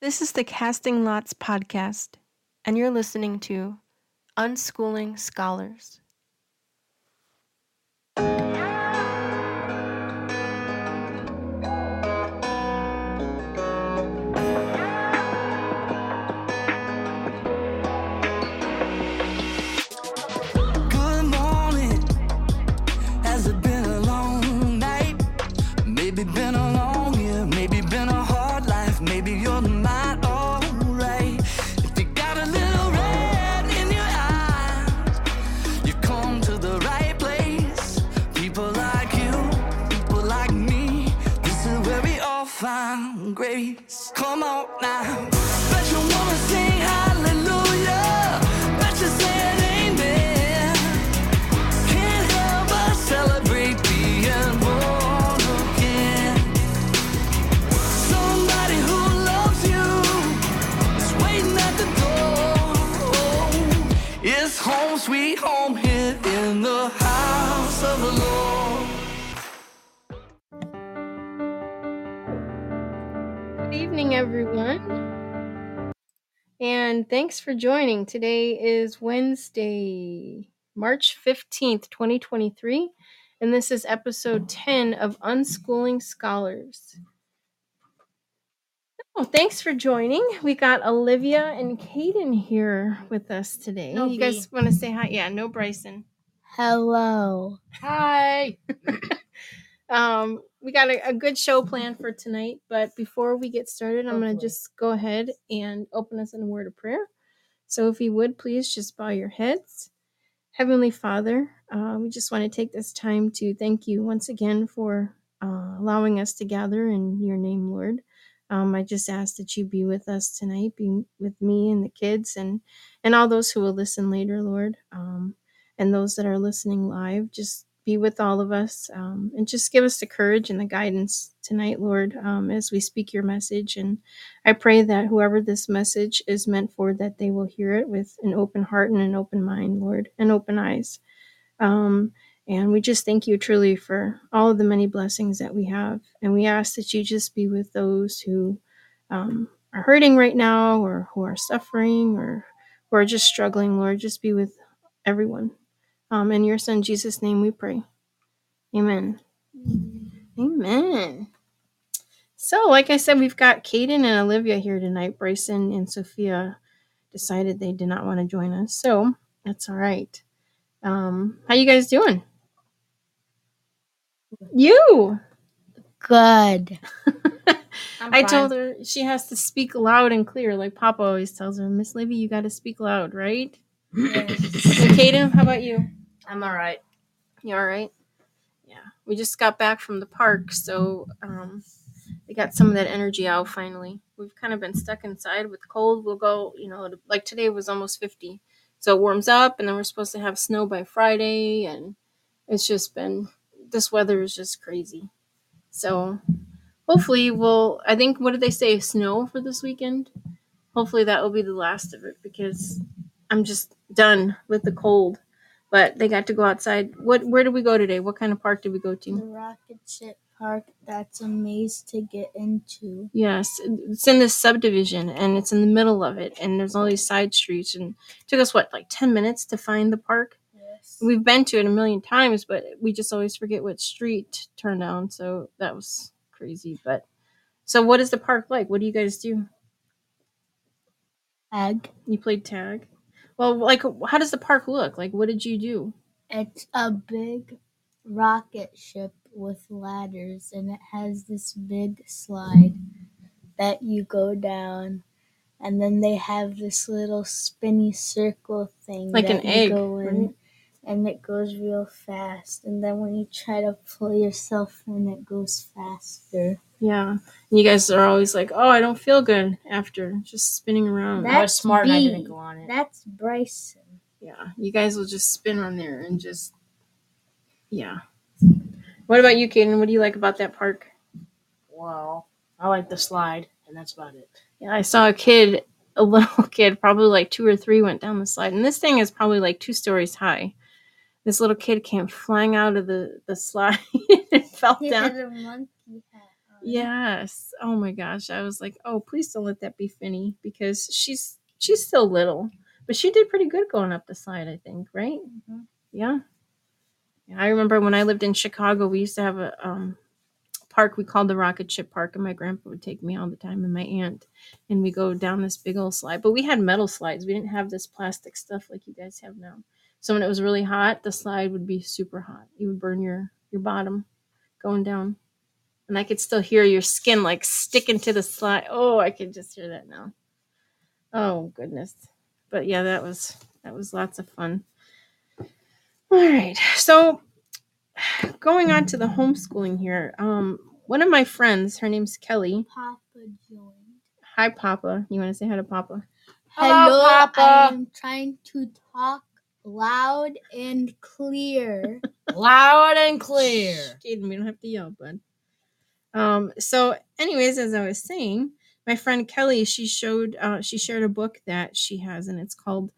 This is the Casting Lots podcast, and you're listening to Unschooling Scholars. Grace. Come on now, And thanks for joining. Today is Wednesday, March 15th, 2023. And this is episode 10 of Unschooling Scholars. Oh, thanks for joining. We got Olivia and Kaden here with us today. No you guys want to say hi? Yeah, no Bryson. Hello. Hi. um, we got a, a good show planned for tonight, but before we get started, I'm going to just go ahead and open us in a word of prayer. So, if you would please just bow your heads. Heavenly Father, uh, we just want to take this time to thank you once again for uh, allowing us to gather in your name, Lord. Um, I just ask that you be with us tonight, be with me and the kids, and and all those who will listen later, Lord, um, and those that are listening live. Just be with all of us, um, and just give us the courage and the guidance tonight, Lord, um, as we speak your message. And I pray that whoever this message is meant for, that they will hear it with an open heart and an open mind, Lord, and open eyes. Um, and we just thank you truly for all of the many blessings that we have. And we ask that you just be with those who um, are hurting right now or who are suffering or who are just struggling, Lord. Just be with everyone. Um, in your son Jesus' name we pray. Amen. Amen. So, like I said, we've got Kaden and Olivia here tonight. Bryson and Sophia decided they did not want to join us, so that's all right. Um, how you guys doing? You. Good. I told her she has to speak loud and clear, like Papa always tells her. Miss Livy, you got to speak loud, right? And Kaden, how about you? I'm all right. You all right? Yeah. We just got back from the park, so um, we got some of that energy out finally. We've kind of been stuck inside with cold. We'll go, you know, like today was almost 50. So it warms up, and then we're supposed to have snow by Friday, and it's just been, this weather is just crazy. So hopefully we'll, I think, what did they say, snow for this weekend? Hopefully that will be the last of it because I'm just done with the cold. But they got to go outside. What? Where did we go today? What kind of park did we go to? The rocket ship park that's a maze to get into. Yes, it's in this subdivision, and it's in the middle of it, and there's all these side streets, and it took us what like ten minutes to find the park. Yes. We've been to it a million times, but we just always forget what street to turn down. So that was crazy. But so, what is the park like? What do you guys do? Egg. You played tag. Well, like, how does the park look? Like, what did you do? It's a big rocket ship with ladders and it has this big slide that you go down and then they have this little spinny circle thing Like an egg, in and it goes real fast and then when you try to pull yourself in it goes faster. Yeah, and you guys are always like, "Oh, I don't feel good after just spinning around." That's I was smart and I B. didn't go on it. That's Bryson. Yeah, you guys will just spin on there and just, yeah. What about you, Kaden? What do you like about that park? Well, I like the slide, and that's about it. Yeah, I saw a kid, a little kid, probably like two or three, went down the slide, and this thing is probably like two stories high. This little kid came flying out of the the slide and fell He down. had a monkey hat Yes. Oh my gosh. I was like, oh, please don't let that be Finny because she's she's still little, but she did pretty good going up the slide. I think, right? Mhm. Yeah. Yeah, I remember when I lived in Chicago, we used to have a um, park we called the Rocket Ship Park, and my grandpa would take me all the time, and my aunt, and we go down this big old slide. But we had metal slides. We didn't have this plastic stuff like you guys have now. So when it was really hot, the slide would be super hot. You would burn your your bottom going down, and I could still hear your skin like sticking to the slide. Oh, I can just hear that now. Oh goodness. But yeah, that was that was lots of fun. All right. So going on to the homeschooling here. Um one of my friends, her name's Kelly. Papa joined. Hi Papa. You want to say hi to Papa? Hello, Papa. I am trying to talk loud and clear. Loud and clear. Jaden, we don't have to yell, bud. Um, so anyways, as I was saying, my friend Kelly, she showed uh she shared a book that she has and it's called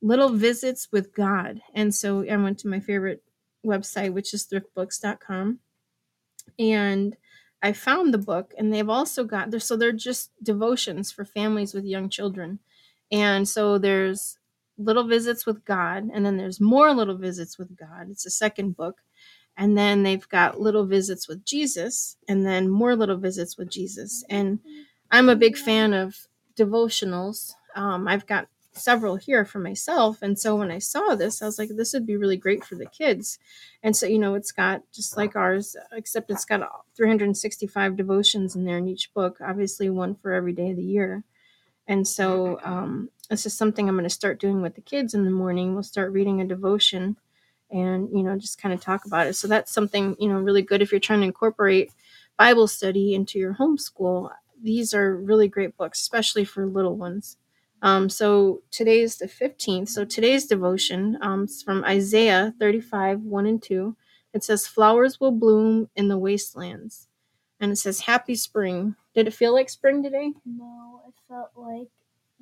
Little Visits with God. And so I went to my favorite website, which is thriftbooks.com. And I found the book and they've also got there so they're just devotions for families with young children. And so there's little visits with God and then there's more little visits with God. It's a second book. And then they've got little visits with Jesus and then more little visits with Jesus. And I'm a big fan of devotionals. Um, I've got several here for myself. And so when I saw this, I was like, this would be really great for the kids. And so, you know, it's got just like ours, except it's got 365 devotions in there in each book, obviously one for every day of the year. And so um, this is something I'm going to start doing with the kids in the morning. We'll start reading a devotion and, you know, just kind of talk about it. So that's something, you know, really good if you're trying to incorporate Bible study into your homeschool. These are really great books, especially for little ones. Um, so today's the 15th. So today's devotion um, is from Isaiah 35, 1 and 2. It says, Flowers will bloom in the wastelands. And it says, Happy spring. Did it feel like spring today? no, it felt like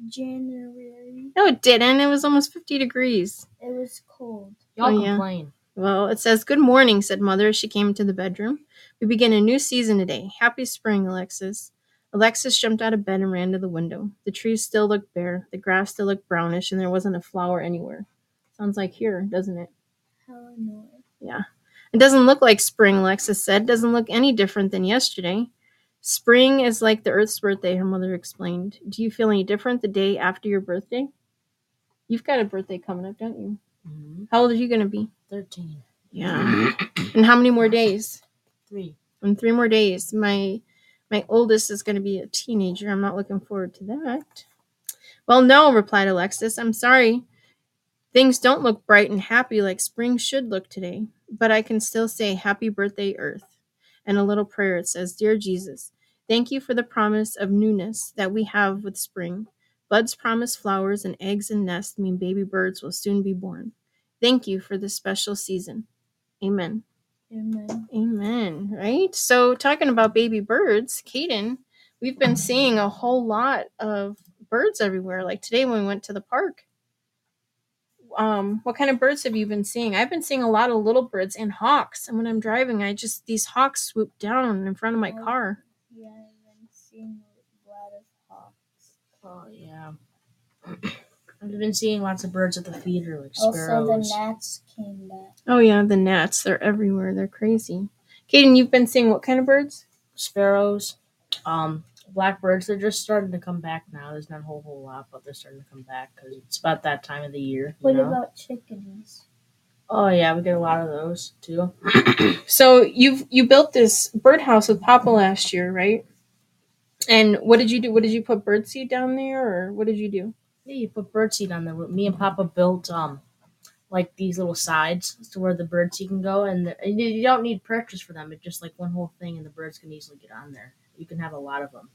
January. No, it didn't. It was almost 50 degrees. It was cold. Oh, Y'all Oh, yeah. Well, it says, Good morning, said Mother as she came into the bedroom. We begin a new season today. Happy spring, Alexis. Alexis jumped out of bed and ran to the window. The trees still looked bare, the grass still looked brownish, and there wasn't a flower anywhere. Sounds like here, doesn't it? How annoying. Yeah. It doesn't look like spring, Alexis said. Doesn't look any different than yesterday. Spring is like the Earth's birthday, her mother explained. Do you feel any different the day after your birthday? You've got a birthday coming up, don't you? Mhm. How old are you going to be? 13. Yeah. and how many more days? Three. In three more days. My my oldest is going to be a teenager. I'm not looking forward to that. Well, no, replied Alexis. I'm sorry. Things don't look bright and happy like spring should look today, but I can still say happy birthday, Earth. And a little prayer it says, Dear Jesus, thank you for the promise of newness that we have with spring. Buds promise flowers, and eggs and nests mean baby birds will soon be born. Thank you for this special season. Amen. Amen. Amen. Right? So, talking about baby birds, Kaden, we've been seeing a whole lot of birds everywhere. Like today when we went to the park. Um, what kind of birds have you been seeing? I've been seeing a lot of little birds and hawks. And when I'm driving, I just these hawks swoop down in front of my Oh. car. Yeah, I've been seeing a lot of hawks. Oh, yeah. I've been seeing lots of birds at the feeder, like Also, the sparrows. gnats came back. Oh yeah, the gnats, they're everywhere. They're crazy. Kaden, you've been seeing what kind of birds? sparrows, um, blackbirds. They're just starting to come back now. There's not a whole whole lot, but they're starting to come back because it's about that time of the year. You What know? about chickadees? oh yeah, we get a lot of those too. So you've you built this birdhouse with Papa last year, right? And what did you do? What did you put birdseed down there, or what did you do? Yeah, you put birdseed on there. Me and Papa built um like these little sides to where the birdseed can go, and, the, and you- you don't need purchase for them. It's just like one whole thing, and the birds can easily get on there. You can have a lot of them.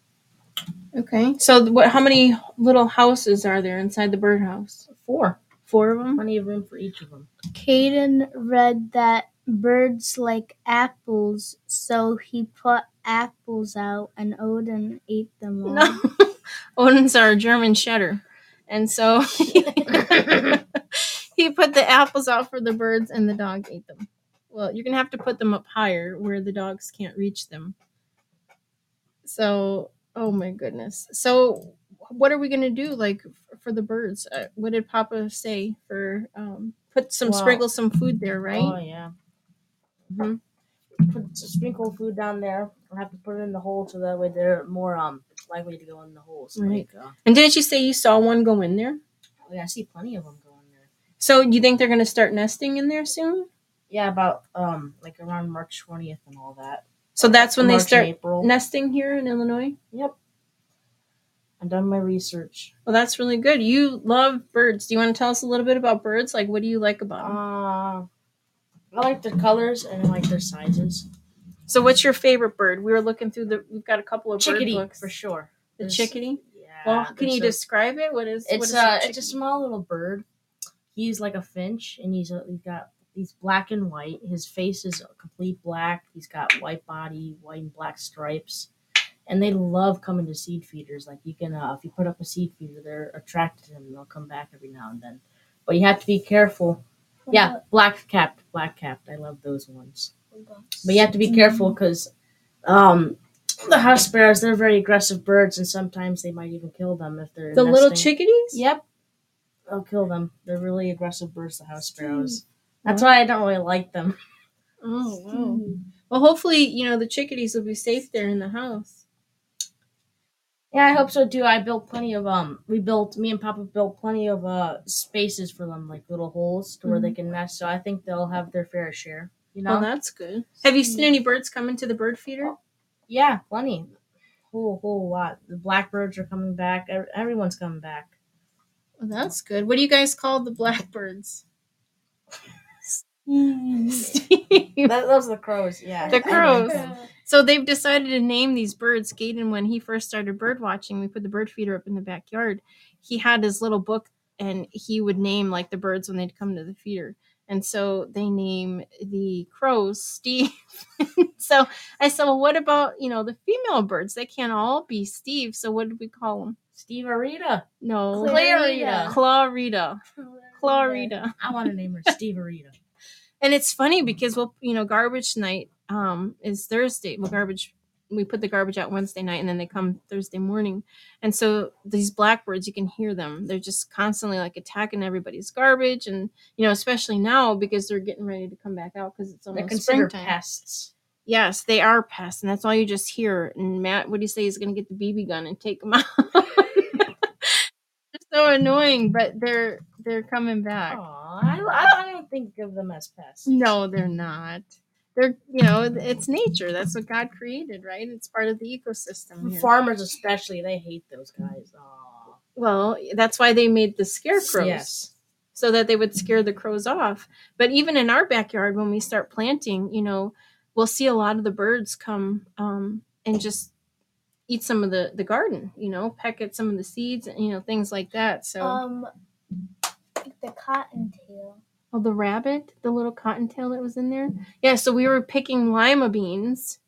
Okay. So what? How many little houses are there inside the birdhouse? Four, Four of them. plenty of room for each of them. Caden read that birds like apples, so he put apples out, and Odin ate them all. No. Odin's our German Shedder, and so he put the apples out for the birds, and the dog ate them. Well, you're gonna have to put them up higher where the dogs can't reach them. So, oh my goodness. So, what are we gonna do, like for the birds? Uh, what did Papa say for um, put some Well- sprinkle some food there, right? Oh yeah. Mhm. Put sprinkle food down there. I'll have to put it in the hole so that way they're more um likely to go in the holes. Right. Like, uh, And didn't you say you saw one go in there? oh, yeah, I see plenty of them going there. So, you think they're gonna start nesting in there soon? Yeah, about um like around March twentieth and all that. So that's when March they start April. nesting here in Illinois. Yep. I've done my research. Well, that's really good. You love birds. Do you want to tell us a little bit about birds? Like, what do you like about them? Uh, I like their colors and I like their sizes. So, what's your favorite bird? We were looking through the. We've got a couple of bird books. for sure. The There's- chickadee. Yeah. Well, can you so- describe it? What is? what It's is uh, a it's a small little bird. He's like a finch, and he's, uh, he's got he's black and white. His face is a complete black. He's got white body, white and black stripes, and they love coming to seed feeders. Like you can, uh, if you put up a seed feeder, they're attracted to him. and They'll come back every now and then, but you have to be careful. Yeah, black capped, black capped. I love those ones. But you have to be careful because um, the house sparrows they're very aggressive birds, and sometimes they might even kill them if they're the little chickadees. Yep. I'll kill them. They're really aggressive birds, the house sparrows. That's why I don't really like them. Oh wow. Well, hopefully, you know the chickadees will be safe there in the house. Yeah, I hope so too. I built plenty of um we built me and Papa built plenty of uh spaces for them, like little holes to where they can nest. So I think they'll have their fair share. You oh, know? Oh, that's good. Have you seen hmm. any birds come into the bird feeder? yeah, plenty. Whole whole lot. The blackbirds are coming back. Everyone's coming back. Well, that's good. What do you guys call the blackbirds? Steve. That, those are the crows, yeah. The crows. So they've decided to name these birds. Kaden, when he first started bird watching, we put the bird feeder up in the backyard. He had his little book, and he would name like the birds when they'd come to the feeder. And so they name the crows Steve. so I said, well, what about you know the female birds? They can't all be Steve. So what did we call them? Steve Arita. No, Clarita. Clarita. Clarita. I want to name her Steve Arita. And it's funny because we'll, you know, garbage night um is Thursday. Well, garbage we put the garbage out Wednesday night and then they come Thursday morning. And so these blackbirds, you can hear them. They're just constantly like attacking everybody's garbage and you know, especially now because they're getting ready to come back out because it's They're almost considered springtime. pests. Yes, they are pests, and that's all you just hear. And Matt, what do you say? He's going to get the BB gun and take them out. they're so annoying, but they're they're coming back. Aw, I, I don't think of them as pests. No, they're not. They're you know it's nature. That's what God created, right? It's part of the ecosystem. here. Farmers especially, they hate those guys. Aw. Well, that's why they made the scarecrows. Yes. so that they would scare the crows off. But even in our backyard, when we start planting, you know, we'll see a lot of the birds come um, and just eat some of the the garden. You know, peck at some of the seeds, and you know, things like that. So, Um, the cottontail. Oh, the rabbit, the little cottontail that was in there. Yeah. So we were picking lima beans.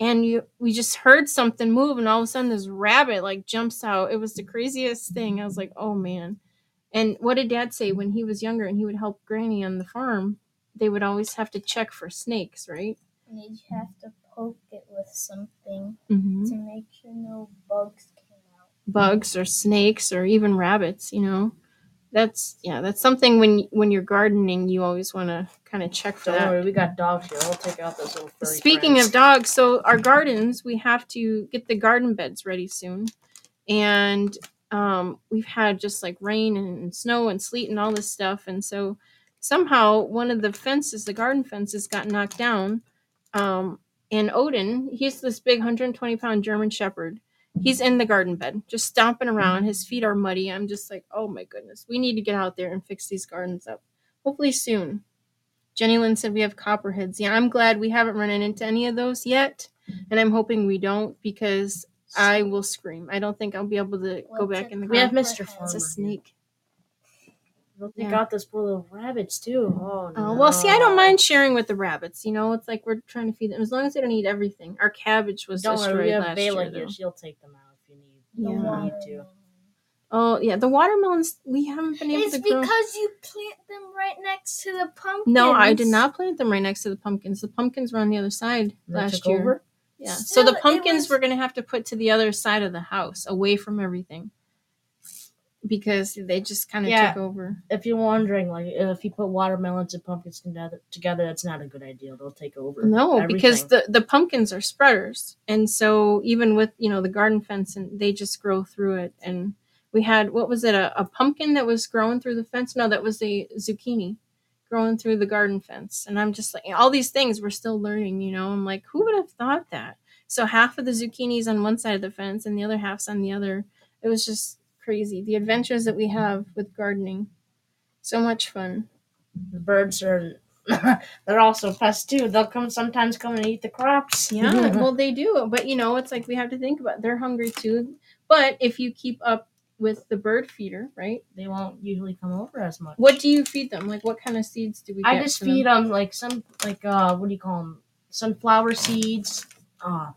And you, we just heard something move, and all of a sudden, this rabbit like jumps out. It was the craziest thing. I was like, "Oh man!" And what did Dad say when he was younger and he would help Granny on the farm? They would always have to check for snakes, right? And you have to poke it with something Mm-hmm. to make sure no bugs came out. Bugs or snakes or even rabbits. You know, that's yeah, that's something when when you're gardening, you always want to kind of check for Don't that. worry, we got dogs here. I'll take out those little furry Speaking friends. of dogs, so our gardens, we have to get the garden beds ready soon. And um, we've had just like rain and snow and sleet and all this stuff. And so somehow one of the fences, the garden fences, got knocked down. Um, and Odin, he's this big 120 pound German Shepherd. He's in the garden bed, just stomping around. His feet are muddy. I'm just like, oh my goodness, we need to get out there and fix these gardens up. Hopefully soon. Jenny Lynn said we have copperheads. Yeah, I'm glad we haven't run into any of those yet. And I'm hoping we don't because I will scream. I don't think I'll be able to go What's back in the We have garden. Mr. Farmer. It's a here. snake. They'll take Yeah. out those poor little rabbits too. Oh, Oh, well, see, I don't mind sharing with the rabbits. You know, it's like we're trying to feed them as long as they don't eat everything. Our cabbage was Don't destroyed worry, we have last Bayla year. here. though. She'll take them out if you need. Yeah. if you need to. Oh, yeah, the watermelons we haven't been able It's to grow. because you plant them right next to the pumpkins. No, I did not plant them right next to the pumpkins. The pumpkins were on the other side They last took year. over? Yeah. so the pumpkins was- we're gonna have to put to the other side of the house, away from everything, because they just kind of Yeah. took over. If you're wondering, like if you put watermelons and pumpkins together, together, that's not a good idea. They'll take over. No, because the the pumpkins are spreaders, and so even with you know the garden fence, and they just grow through it. And we had what was it a, a pumpkin that was growing through the fence? No, that was a zucchini growing through the garden fence. And I'm just like all these things we're still learning. You know, I'm like who would have thought that? So half of the zucchinis on one side of the fence, and the other half's on the other. It was just crazy. The adventures that we have with gardening, so much fun. the birds are. they're also pests too. They'll come sometimes come and eat the crops. Yeah, well, they do, but you know, it's like we have to think about. They're hungry too, but if you keep up with the bird feeder, right? they won't usually come over as much. What do you feed them? Like, what kind of seeds do we? I just feed them? them like some like uh what do you call them? Sunflower seeds, uh,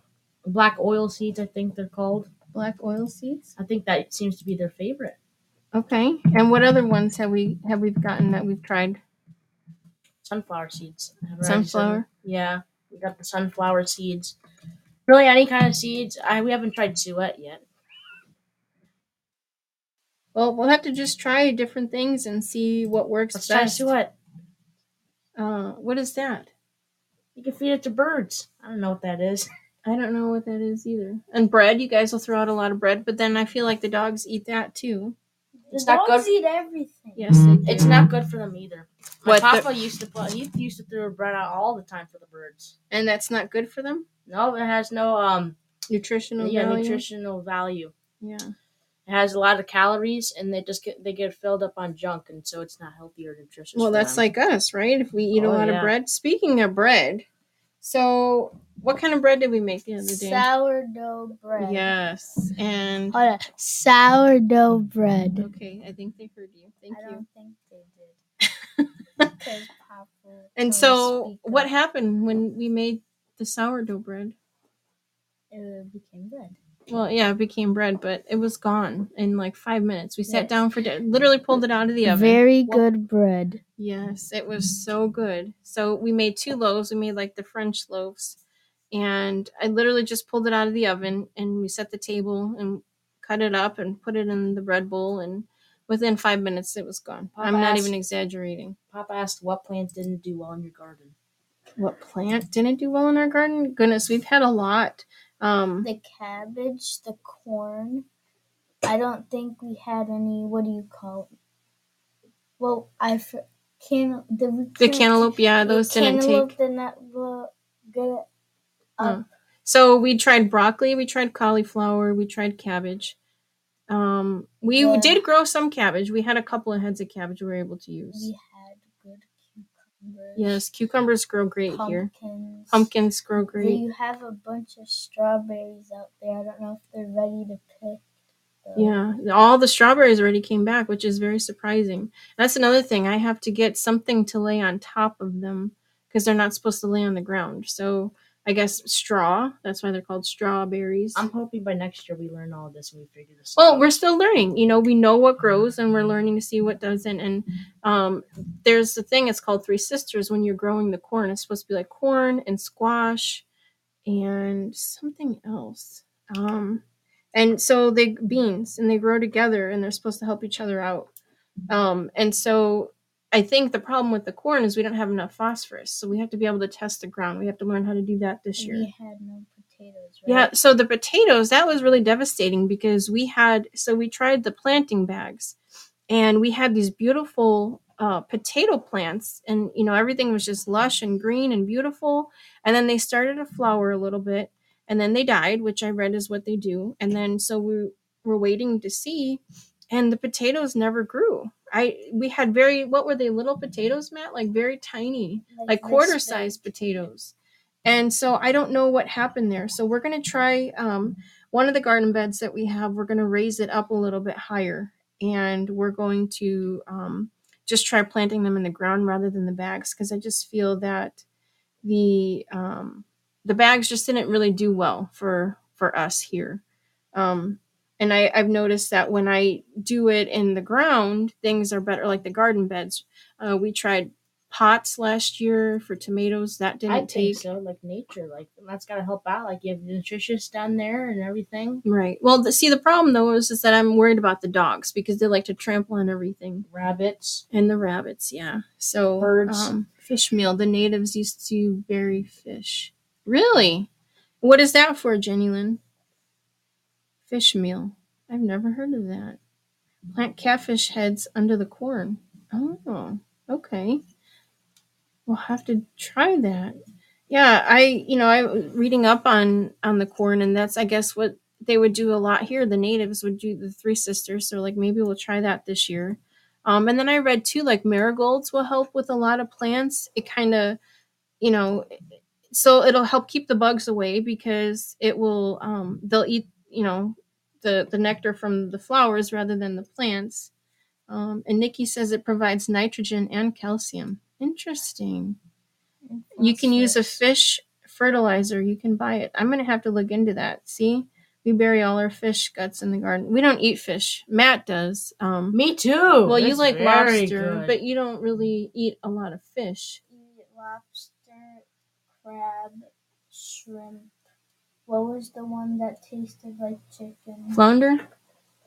black oil seeds. I think they're called. Black oil seeds. I think that seems to be their favorite. Okay, and what other ones have we have we gotten that we've tried? Sunflower seeds. Said Sunflower. Yeah, we got the sunflower seeds. Really, any kind of seeds. I we haven't tried suet yet. Well, we'll have to just try different things and see what works Let's try best. suet. Uh, what is that? You can feed it to birds. I don't know what that is. I don't know what that is either. And bread, you guys will throw out a lot of bread, but then I feel like the dogs eat that too. The It's not dogs good. eat everything. Yes, they do. It's not good for them either. My What, the- papa used to put. He used to throw bread out all the time for the birds. and that's not good for them. No, it has no um Nutritional yeah value. nutritional value. Yeah. It has a lot of calories, and they just get they get filled up on junk, and so it's not healthy or nutritious. Well, for that's them. like us, right? If we eat a Oh, lot of bread. Speaking of bread, so what kind of bread did we make the other day? Sourdough bread. Yes, and Hold on. Sourdough bread. okay, I think they heard you. Thank I you. don't think they did. Because Papa And told so, what happened when we made the sourdough bread? It became bread. Well, yeah, it became bread, but it was gone in like five minutes. We sat Yes. down for dinner, literally pulled it out of the oven. Very Well- good bread. Yes, it was so good. So we made two loaves. We made like the French loaves. And I literally just pulled it out of the oven and we set the table and cut it up and put it in the bread bowl. And within five minutes, it was gone. Papa I'm not even exaggerating. Papa asked what plant didn't do well in your garden. What plant didn't do well in our garden? Goodness, we've had a lot. Um, The cabbage, the corn. I don't think we had any. What do you call? It? Well, I for, can the we the cantaloupe, yeah, those didn't cantaloupe take. did not look good. Uh, So we tried broccoli, we tried cauliflower, we tried cabbage. Um, we Yeah. did grow some cabbage. We had a couple of heads of cabbage we were able to use. Good cucumbers. Yes, cucumbers grow great here. pumpkins. Pumpkins grow great. You have a bunch of strawberries out there. I don't know if they're ready to pick. though. Yeah, all the strawberries already came back, which is very surprising. That's another thing. I have to get something to lay on top of them because they're not supposed to lay on the ground. So I guess straw. That's why they're called strawberries. I'm hoping by next year we learn all this and we figure this. Well, out. Well, we're still learning. You know, we know what grows and we're learning to see what doesn't. And um, there's the thing, it's called Three Sisters when you're growing the corn. It's supposed to be like corn and squash and something else. Um, and so they beans and they grow together and they're supposed to help each other out. Um, and so I think the problem with the corn is we don't have enough phosphorus. So we have to be able to test the ground. We have to learn how to do that this year. We had no potatoes. Right? Yeah, so the potatoes, that was really devastating because we had, so we tried the planting bags and we had these beautiful uh, potato plants and, you know, everything was just lush and green and beautiful. And then they started to flower a little bit and then they died, which I read is what they do. And then so we were waiting to see and the potatoes never grew. I, we had very, what were they, little potatoes, Matt? Like very tiny like this quarter sized potatoes. And so I don't know what happened there. So we're going to try um, one of the garden beds that we have. We're going to raise it up a little bit higher, and we're going to um, just try planting them in the ground rather than the bags because I just feel that the um, the bags just didn't really do well for for us here. Um, and I, I've noticed that when I do it in the ground, things are better. Like the garden beds, uh, we tried pots last year for tomatoes. That didn't I take. think so. Like nature, like that's gotta help out. Like you have nutritious down there and everything. Right. Well, the, see, the problem though is, is that I'm worried about the dogs because they like to trample on everything. Rabbits. And the rabbits, yeah. So Birds. Um, fish meal. The natives used to bury fish. Really? What is that for, Jenny Lynn? Fish meal. I've never heard of that. Plant catfish heads under the corn. Oh, okay. We'll have to try that. Yeah, I you know I was reading up on on the corn, and that's I guess what they would do a lot here. The natives would do the three sisters, so like maybe we'll try that this year. Um, and then I read too, like marigolds will help with a lot of plants. It kind of, you know, so it'll help keep the bugs away because it will. Um, they'll eat, you know, the the nectar from the flowers rather than the plants. Um, and Nikki says it provides nitrogen and calcium. Interesting. You can use a fish fertilizer. You can buy it. I'm gonna have to look into that. See, we bury all our fish guts in the garden. We don't eat fish. Matt does. Um, Me too. well, you That's like lobster, good. but you don't really eat a lot of fish. Eat lobster, crab, shrimp. What was the one that tasted like chicken? Flounder.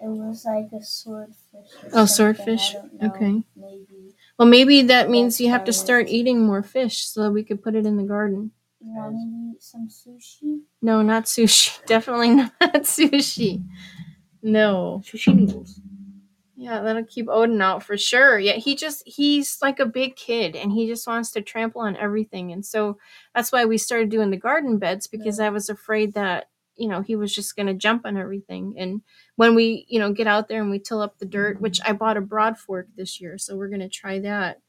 It was like a swordfish. Or Oh, something. swordfish. I don't know. Okay. Maybe. Well, maybe that means you have to start eating more fish so that we could put it in the garden. You want to eat some sushi? No, not sushi. Definitely not sushi. No. sushi noodles. Yeah, that'll keep Odin out for sure. Yeah, he just he's like a big kid and he just wants to trample on everything. And so that's why we started doing the garden beds because I was afraid that, you know, he was just going to jump on everything. And when we, you know, get out there and we till up the dirt, which I bought a broad fork this year, so we're going to try that.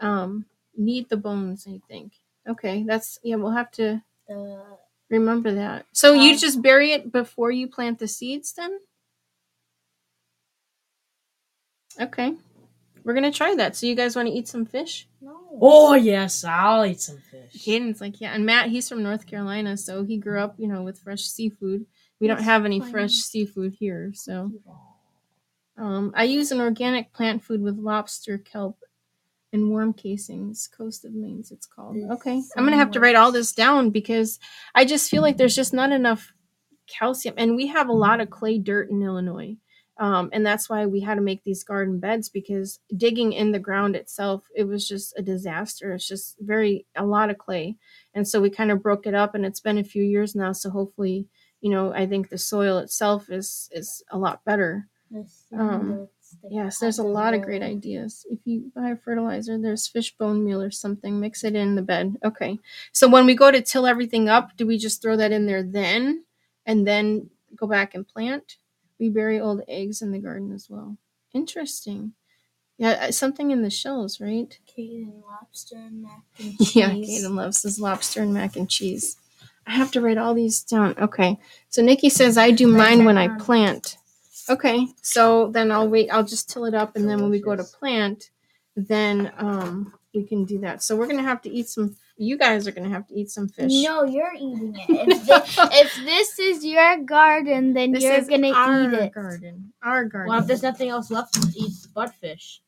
Um need the bones, I think. Okay, that's yeah, we'll have to The remember that. So you Um, just bury it before you plant the seeds then? Okay. We're gonna try that. So you guys want to eat some fish? no. Oh yes, I'll eat some fish. Caden's like, yeah. And Matt, he's from North Carolina, so he grew up, you know, with fresh seafood. We don't have any fine. fresh seafood here, so um, I use an organic plant food with lobster, kelp, and worm castings. Coast of Maine's, it's called. This Okay, I'm gonna have to write all this down because I just feel like there's just not enough calcium, and we have a lot of clay dirt in Illinois. Um, and that's why we had to make these garden beds because digging in the ground itself, it was just a disaster. It's just very a lot of clay, and so we kind of broke it up. And it's been a few years now, so hopefully, you know, I think the soil itself is is a lot better. Um, Yes, there's a lot of great ideas. If you buy a fertilizer, there's fish bone meal or something, mix it in the bed. Okay. So when we go to till everything up, do we just throw that in there then and then go back and plant? We bury old eggs in the garden as well. Interesting. Yeah, something in the shells, right? Caden lobster and mac and cheese. Yeah, Kaden loves his lobster and mac and cheese. I have to write all these down. Okay. So Nikki says I do mine when I plant. Okay. So then I'll wait. I'll just till it up and then when we go to plant, then um we can do that. So we're gonna have to eat some you guys are gonna have to eat some fish. No, you're eating it. If, thi- if this is your garden, then This you're is gonna eat it. garden. Our garden. Well, if there's nothing else left to eat, but fish.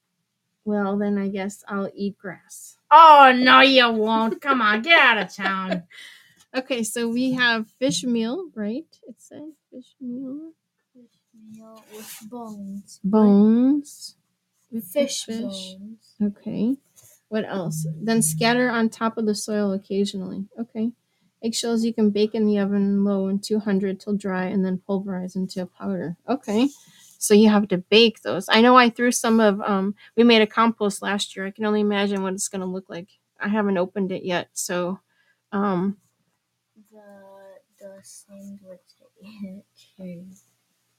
well then I guess I'll eat grass. Oh no, you won't. Come on, get out of town. Okay, so we have fish meal, right? It said fish meal. Fish meal with bones. Bones. with the Fish, bones. Okay. What else? Then scatter on top of the soil occasionally. Okay. Eggshells you can bake in the oven low in 200 till dry and then pulverize into a powder. Okay. So you have to bake those. I know I threw some of um we made a compost last year. I can only imagine what it's going to look like. I haven't opened it yet. So um The the sandwich.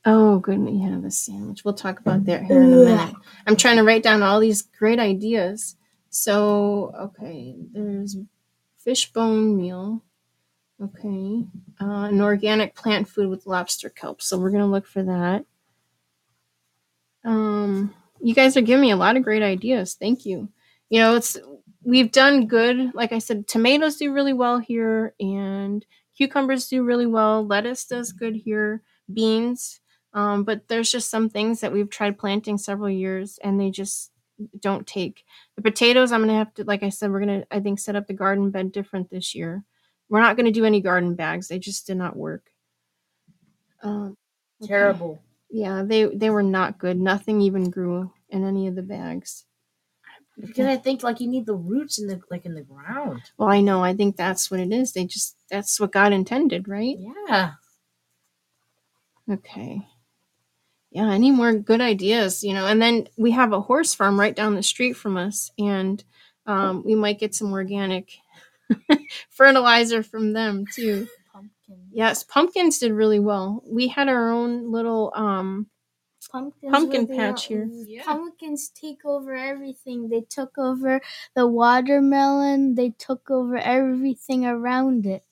oh goodness, yeah, the sandwich. We'll talk about that here in a minute. I'm trying to write down all these great ideas. So, okay, there's fish bone meal. Okay. Uh, an organic plant food with lobster kelp. So we're to look for that. Um, you guys are giving me a lot of great ideas. Thank you. You know, it's we've done good. Like I said, tomatoes do really well here and cucumbers do really well. Lettuce does good here. Beans. Um, but there's just some things that we've tried planting several years and they just don't take. The potatoes, I'm gonna have to, like I said, we're gonna I think set up the garden bed different this year. We're not gonna do any garden bags. They just did not work. Um, okay. Terrible. Yeah, they they were not good. Nothing even grew in any of the bags. Because I think like you need the roots in the like in the ground. Well, I know. I think that's what it is. They just that's what God intended, right? Yeah. Okay. Yeah, any more good ideas, you know? And then we have a horse farm right down the street from us, and um, we might get some organic fertilizer from them too. Pumpkin. Yes, pumpkins did really well. We had our own little um Pumpkins Pumpkin patch here. Yeah. Pumpkins take over everything. They took over the watermelon. They took over everything around it.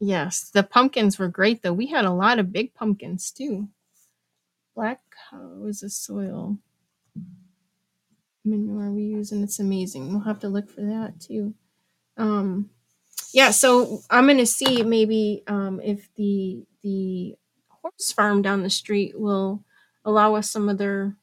yes, the pumpkins were great though. We had a lot of big pumpkins too. Black cow is a soil manure we use and it's amazing. We'll have to look for that too. Um yeah, so I'm gonna see maybe um if the the horse farm down the street will allow us some of their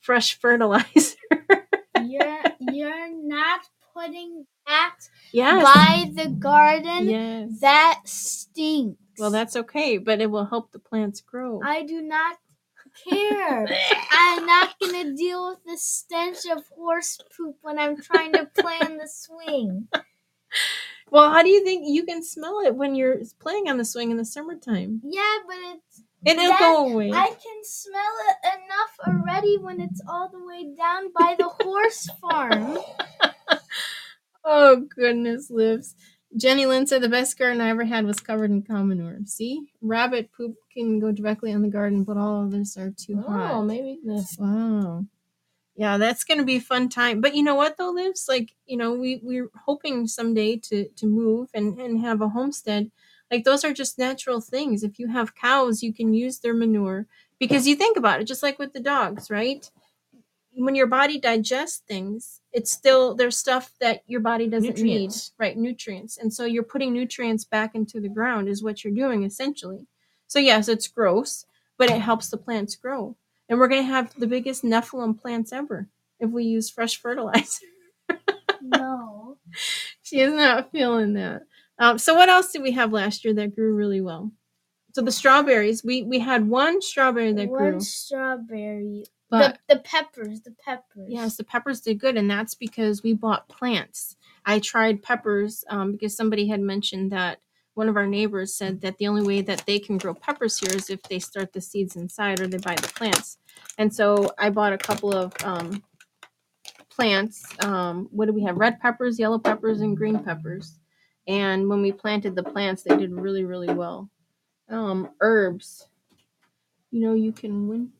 fresh fertilizer. You're you're not putting that yes. by the garden. Yes. That stinks. Well, that's okay, but it will help the plants grow. I do not care. I'm not gonna deal with the stench of horse poop when I'm trying to play on the swing. well, how do you think you can smell it when you're playing on the swing in the summertime? Yeah, but it's It'll go away. I can smell it enough already when it's all the way down by the horse farm. oh goodness, lives. Jenny Lynn said the best garden I ever had was covered in cow manure. See, rabbit poop can go directly on the garden, but all others are too oh, hot. Oh, maybe this. Wow. Yeah, that's gonna be a fun time. But you know what though, Lives? Like, you know, we, we're hoping someday to to move and, and have a homestead. Like those are just natural things. If you have cows, you can use their manure. Because you think about it, just like with the dogs, right? When your body digests things, it's still there's stuff that your body doesn't Nutrients. need. Right, nutrients. And so you're putting nutrients back into the ground is what you're doing essentially. So yes, it's gross, but it helps the plants grow and we're going to have the biggest Nephilim plants ever if we use fresh fertilizer. No. she is not feeling that. Um, so what else did we have last year that grew really well? So the strawberries, we we had one strawberry that One grew, One strawberry. But the, the peppers, the peppers. yes, the peppers did good, and that's because we bought plants. I tried peppers um, because somebody had mentioned that one of our neighbors said that the only way that they can grow peppers here is if they start the seeds inside or they buy the plants. And so I bought a couple of um, plants. Um, what do we have? Red peppers, yellow peppers, and green peppers. And when we planted the plants, they did really, really well. Um, herbs. You know, you can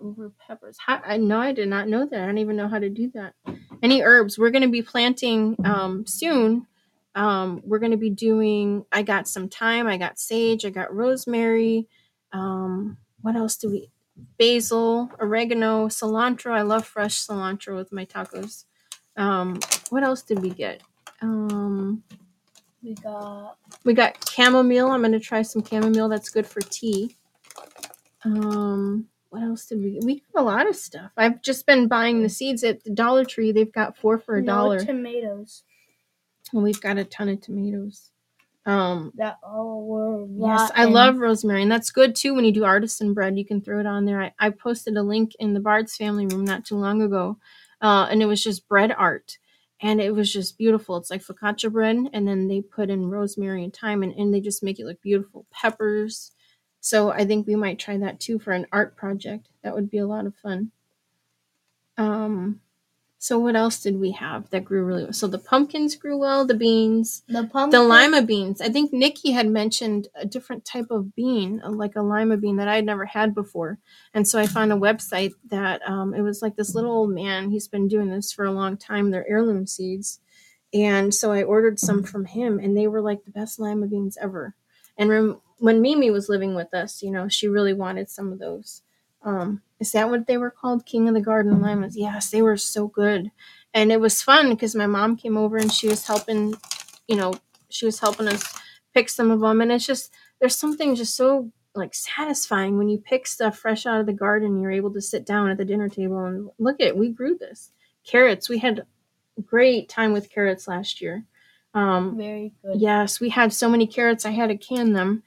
over peppers. How, I know I did not know that. I don't even know how to do that. Any herbs? We're going to be planting um, soon. Um, we're going to be doing. I got some thyme. I got sage. I got rosemary. Um, what else do we? Basil, oregano, cilantro. I love fresh cilantro with my tacos. Um, what else did we get? Um, We got we got chamomile. I'm gonna try some chamomile. That's good for tea. Um, what else did we? We got a lot of stuff. I've just been buying the seeds at the Dollar Tree. They've got four for a no dollar, tomatoes. and we've got a ton of tomatoes. Um, That all were yes, I love rosemary, and that's good too when you do artisan bread. You can throw it on there. I, I posted a link in the Bard's family room not too long ago, uh, and it was just bread art. And it was just beautiful. It's like focaccia bread, and then they put in rosemary and thyme, and, and they just make it look beautiful. Peppers. So I think we might try that too for an art project. That would be a lot of fun. Um, so what else did we have that grew really well? So the pumpkins grew well, the beans, the pumpkin. the lima beans. I think Nikki had mentioned a different type of bean, uh, like a lima bean that I had never had before. And so I found a website that um, it was like this little old man. He's been doing this for a long time. They're heirloom seeds. And so I ordered some from him, and they were like the best lima beans ever. And rem- when Mimi was living with us, you know, she really wanted some of those. Um, is that what they were called? King of the Garden limas. Yes, they were so good. And it was fun because my mom came over and she was helping, you know, she was helping us pick some of them. And it's just, there's something just so like satisfying when you pick stuff fresh out of the garden. You're able to sit down at the dinner table and look at we grew this carrots. We had great time with carrots last year. Um, Very good. yes, we had so many carrots. I had to can them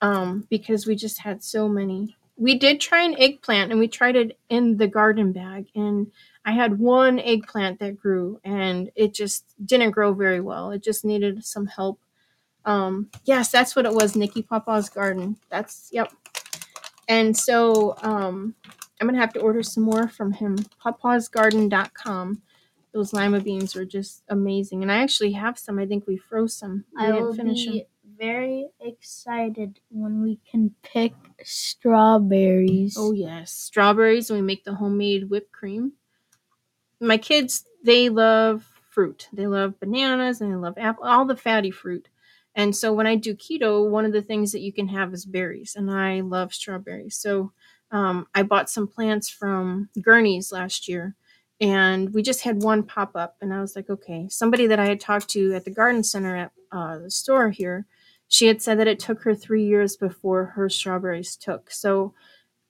um, because we just had so many. We did try an eggplant and we tried it in the garden bag and I had one eggplant that grew and it just didn't grow very well. It just needed some help. Um, yes, that's what it was, Nikki Papa's garden. That's yep. And so um, I'm gonna have to order some more from him. papasgarden.com. Those lima beans were just amazing. And I actually have some. I think we froze some. We I didn't will finish them. Very excited when we can pick strawberries. Oh yes, strawberries, we make the homemade whipped cream. My kids, they love fruit. They love bananas and they love apple, all the fatty fruit. And so when I do keto, one of the things that you can have is berries, and I love strawberries. So um, I bought some plants from Gurney's last year, and we just had one pop up, and I was like, okay. Somebody that I had talked to at the garden center at uh, the store here, she had said that it took her three years before her strawberries took. So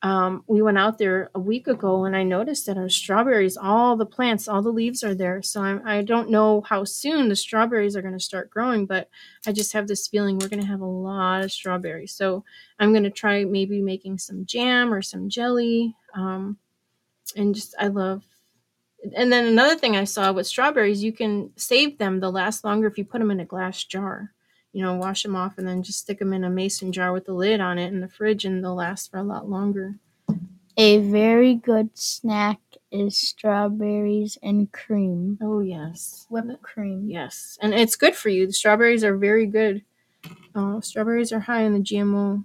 um, we went out there a week ago and I noticed that our strawberries, all the plants, all the leaves are there. So I'm, I don't know how soon the strawberries are going to start growing, but I just have this feeling we're going to have a lot of strawberries. So I'm going to try maybe making some jam or some jelly. Um, and just, I love. And then another thing I saw with strawberries, you can save them. They'll last longer if you put them in a glass jar. You know, wash them off and then just stick them in a mason jar with the lid on it in the fridge, and they'll last for a lot longer. A very good snack is strawberries and cream. Oh yes, Whipped cream. yes, and it's good for you. The strawberries are very good. Uh, strawberries are high in the GMO.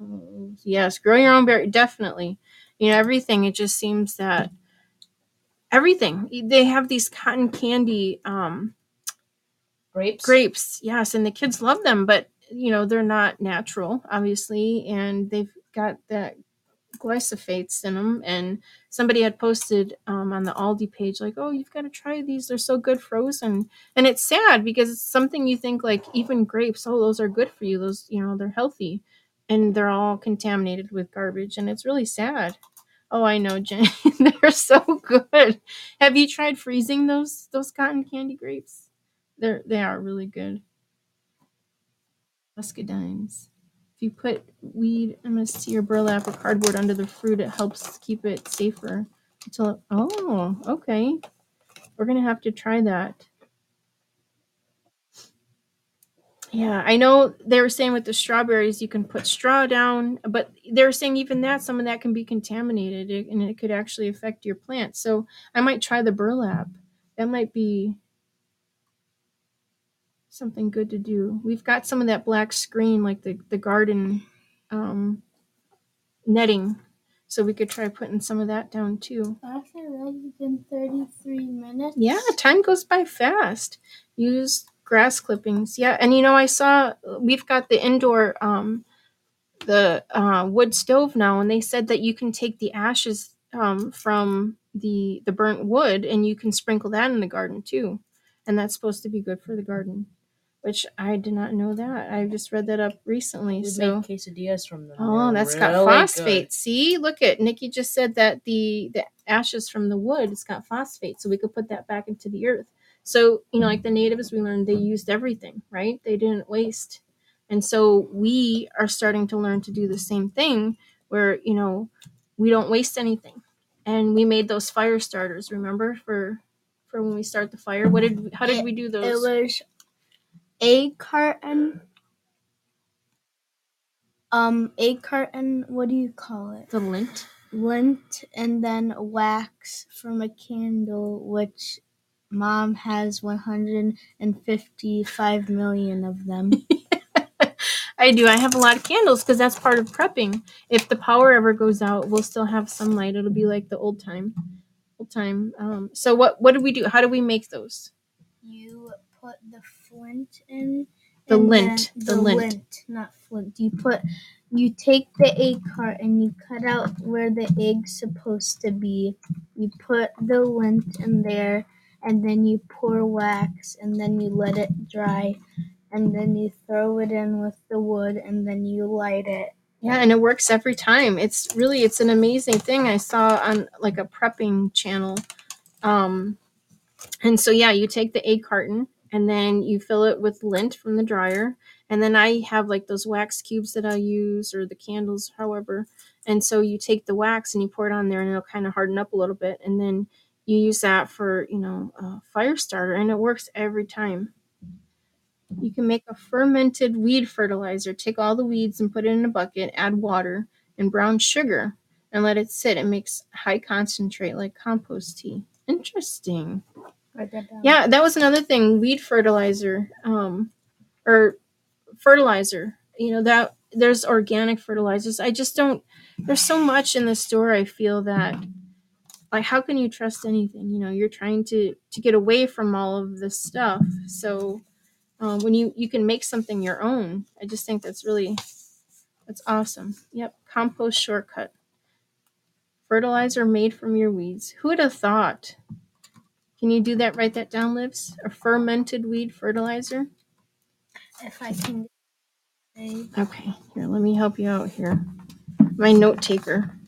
Uh, yes, grow your own berry, definitely. You know everything. It just seems that everything they have these cotton candy um, Grapes. grapes. Yes, and the kids love them, but you know they're not natural, obviously, and they've got that glyphosates in them. And somebody had posted um, on the Aldi page, like, "Oh, you've got to try these. They're so good frozen." And it's sad because it's something you think like even grapes. Oh, those are good for you. Those you know they're healthy, and they're all contaminated with garbage, and it's really sad. Oh, I know, Jen. they're so good. Have you tried freezing those those cotton candy grapes? They're they are really good. Muscadines. If you put weed, see your burlap or cardboard under the fruit, it helps keep it safer until. It, oh, okay. We're gonna have to try that. Yeah, I know they were saying with the strawberries you can put straw down, but they're saying even that some of that can be contaminated and it could actually affect your plant. So I might try the burlap. That might be something good to do. We've got some of that black screen, like the the garden um, netting, so we could try putting some of that down too. That's already been 33 minutes. Yeah, time goes by fast. Use grass clippings. Yeah, and you know I saw we've got the indoor um, the uh, wood stove now, and they said that you can take the ashes um, from the the burnt wood and you can sprinkle that in the garden too, and that's supposed to be good for the garden. Which I did not know that. I just read that up recently. We so made quesadillas from them. Oh, They're that's got phosphate. good. See, look at Nikki just said that the the ashes from the wood it's got phosphate, so we could put that back into the earth. So you know, like the natives, we learned they used everything, right? They didn't waste, and so we are starting to learn to do the same thing, where you know we don't waste anything, and we made those fire starters. Remember for for when we start the fire, what did how did we do It those? was a carton. Um, a carton. What do you call it? the lint. Lint and then wax from a candle, which mom has 155 million of them. I do. I have a lot of candles because that's part of prepping. If the power ever goes out, we'll still have some light. It'll be like the old time, old time. Um, so what what do we do? How do we make those? you put the flint in. The lint, then- the lint. not flint. You put, you take the egg cart and you cut out where the egg's supposed to be. You put the lint in there, and then you pour wax, and then you let it dry, and then you throw it in with the wood, and then you light it, Yeah, and it works every time. It's really it's an amazing thing I saw on like a prepping channel. Um and so yeah, you take the egg carton and then you fill it with lint from the dryer. And then I have like those wax cubes that I use or the candles, however. And so you take the wax and you pour it on there and it'll kind of harden up a little bit. And then you use that for, you know, a fire starter and it works every time. You can make a fermented weed fertilizer. Take all the weeds and put it in a bucket, add water and brown sugar and let it sit. It makes high concentrate like compost tea. Interesting. Yeah, that was another thing. Weed fertilizer, um, or fertilizer. You know that there's organic fertilizers. I just don't. There's so much in the store. I feel that, like, how can you trust anything? You know, you're trying to to get away from all of this stuff. So, um, when you you can make something your own, I just think that's really that's awesome. Yep, compost shortcut. Fertilizer made from your weeds. Who would have thought? Can you do that? Write that down, Lives. A fermented weed fertilizer. If I can. Okay, here, let me help you out here. My note taker.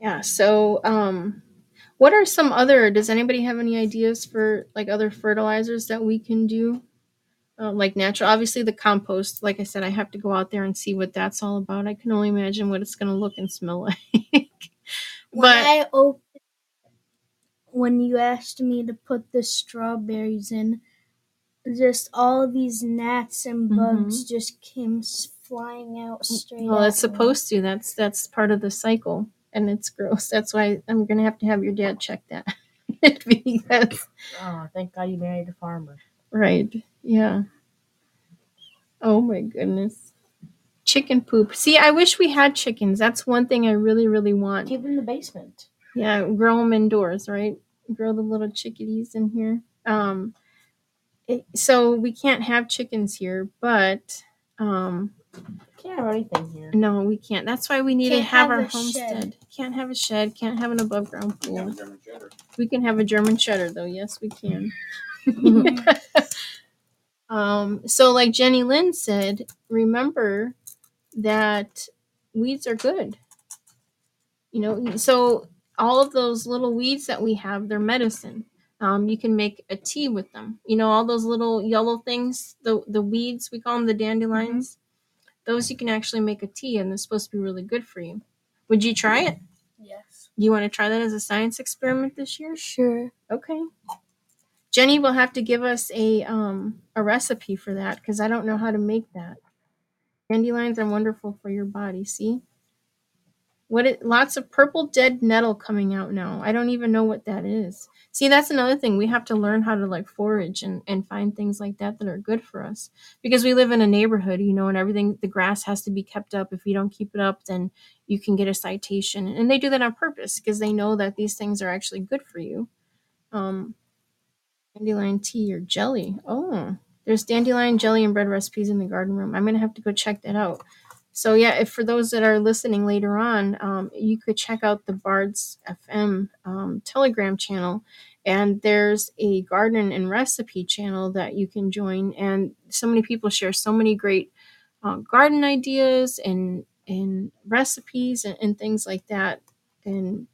Yeah, so um what are some other does anybody have any ideas for like other fertilizers that we can do? Uh, like natural, obviously the compost. Like I said, I have to go out there and see what that's all about. I can only imagine what it's going to look and smell like. When but I opened, when you asked me to put the strawberries in, just all these gnats and mm-hmm. bugs just came flying out mm, straight. well, at it's me. supposed to. That's that's part of the cycle, and it's gross. That's why I'm going to have to have your dad check that because Oh, thank God you married a farmer. Right. Yeah. Oh my goodness. Chicken poop. See, I wish we had chickens. That's one thing I really, really want. Keep it in the basement. Yeah, grow them indoors, right? Grow the little chickadees in here. Um, it, so we can't have chickens here, but um, Can't have anything here. no, we can't. That's why we need to Can't have, have our homestead. shed. Can't have a shed. Can't have an above ground pool. We can have a German Cheddar, though. Yes, we can. um, so, like Jenny Lynn said, remember that weeds are good. You know, so all of those little weeds that we have, they're medicine. Um, you can make a tea with them. You know, all those little yellow things, the the weeds we call them the dandelions. Those you can actually make a tea, and they're supposed to be really good for you. Would you try it? Yes. Do you want to try that as a science experiment this year? Sure. Okay. Jenny will have to give us a um a recipe for that because I don't know how to make that. Dandelions are wonderful for your body. See, what it lots of purple dead nettle coming out now. I don't even know what that is. See, that's another thing. We have to learn how to like forage and and find things like that that are good for us because we live in a neighborhood, you know, and everything. The grass has to be kept up. If you don't keep it up, then you can get a citation, and they do that on purpose because they know that these things are actually good for you. Um, dandelion tea or jelly. Oh, there's dandelion jelly and bread recipes in the garden room. I'm gonna have to go check that out. So yeah, if for those that are listening later on, um, you could check out the Bards FM um, Telegram channel, and there's a garden and recipe channel that you can join. And so many people share so many great uh, garden ideas and and recipes and, and things like that. And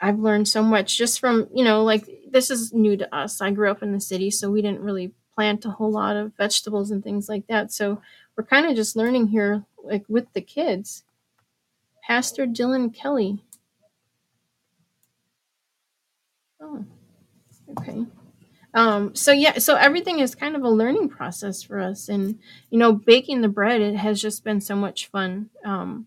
I've learned so much just from, you know, like this is new to us. I grew up in the city, so we didn't really plant a whole lot of vegetables and things like that. So we're kind of just learning here, like with the kids. Pastor Dylan Kelly. Oh, okay. Um, so yeah, so everything is kind of a learning process for us. And, you know, baking the bread, it has just been so much fun. Um,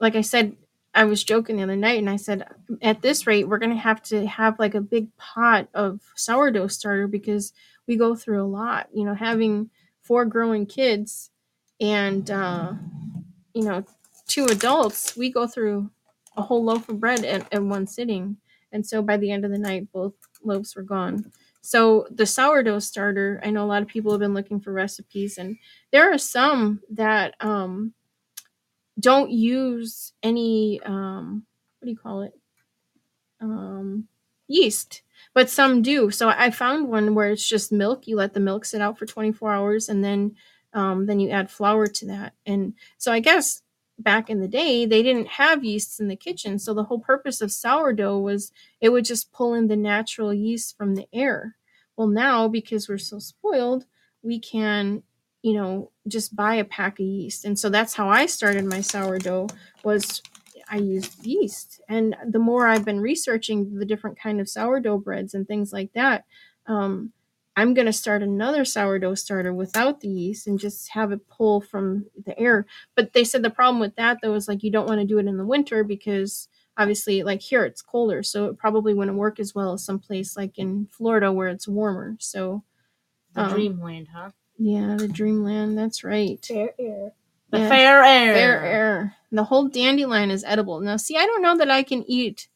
like I said, I was joking the other night and I said, at this rate, we're to have to have like a big pot of sourdough starter because we go through a lot. You know, having four growing kids and, uh, you know, two adults, we go through a whole loaf of bread at, one sitting. And so by the end of the night, both loaves were gone. So the sourdough starter, I know a lot of people have been looking for recipes, and there are some that um, don't use any um what do you call it um yeast but some do so i found one where it's just milk you let the milk sit out for 24 hours and then um, then you add flour to that. And so I guess back in the day, they didn't have yeasts in the kitchen. So the whole purpose of sourdough was it would just pull in the natural yeast from the air. Well, now because we're so spoiled, we can, you know, just buy a pack of yeast. And so that's how I started my sourdough was I used yeast. And the more I've been researching the different kind of sourdough breads and things like that, um, I'm going to start another sourdough starter without the yeast and just have it pull from the air. But they said the problem with that though is like you don't want to do it in the winter because obviously like here it's colder, so it probably wouldn't work as well as someplace like in Florida where it's warmer. So The Um, dreamland, huh? yeah, the dreamland, that's right. Fair air. The yeah. fair air. Fair air. The whole dandelion is edible. Now, see, I don't know that I can eat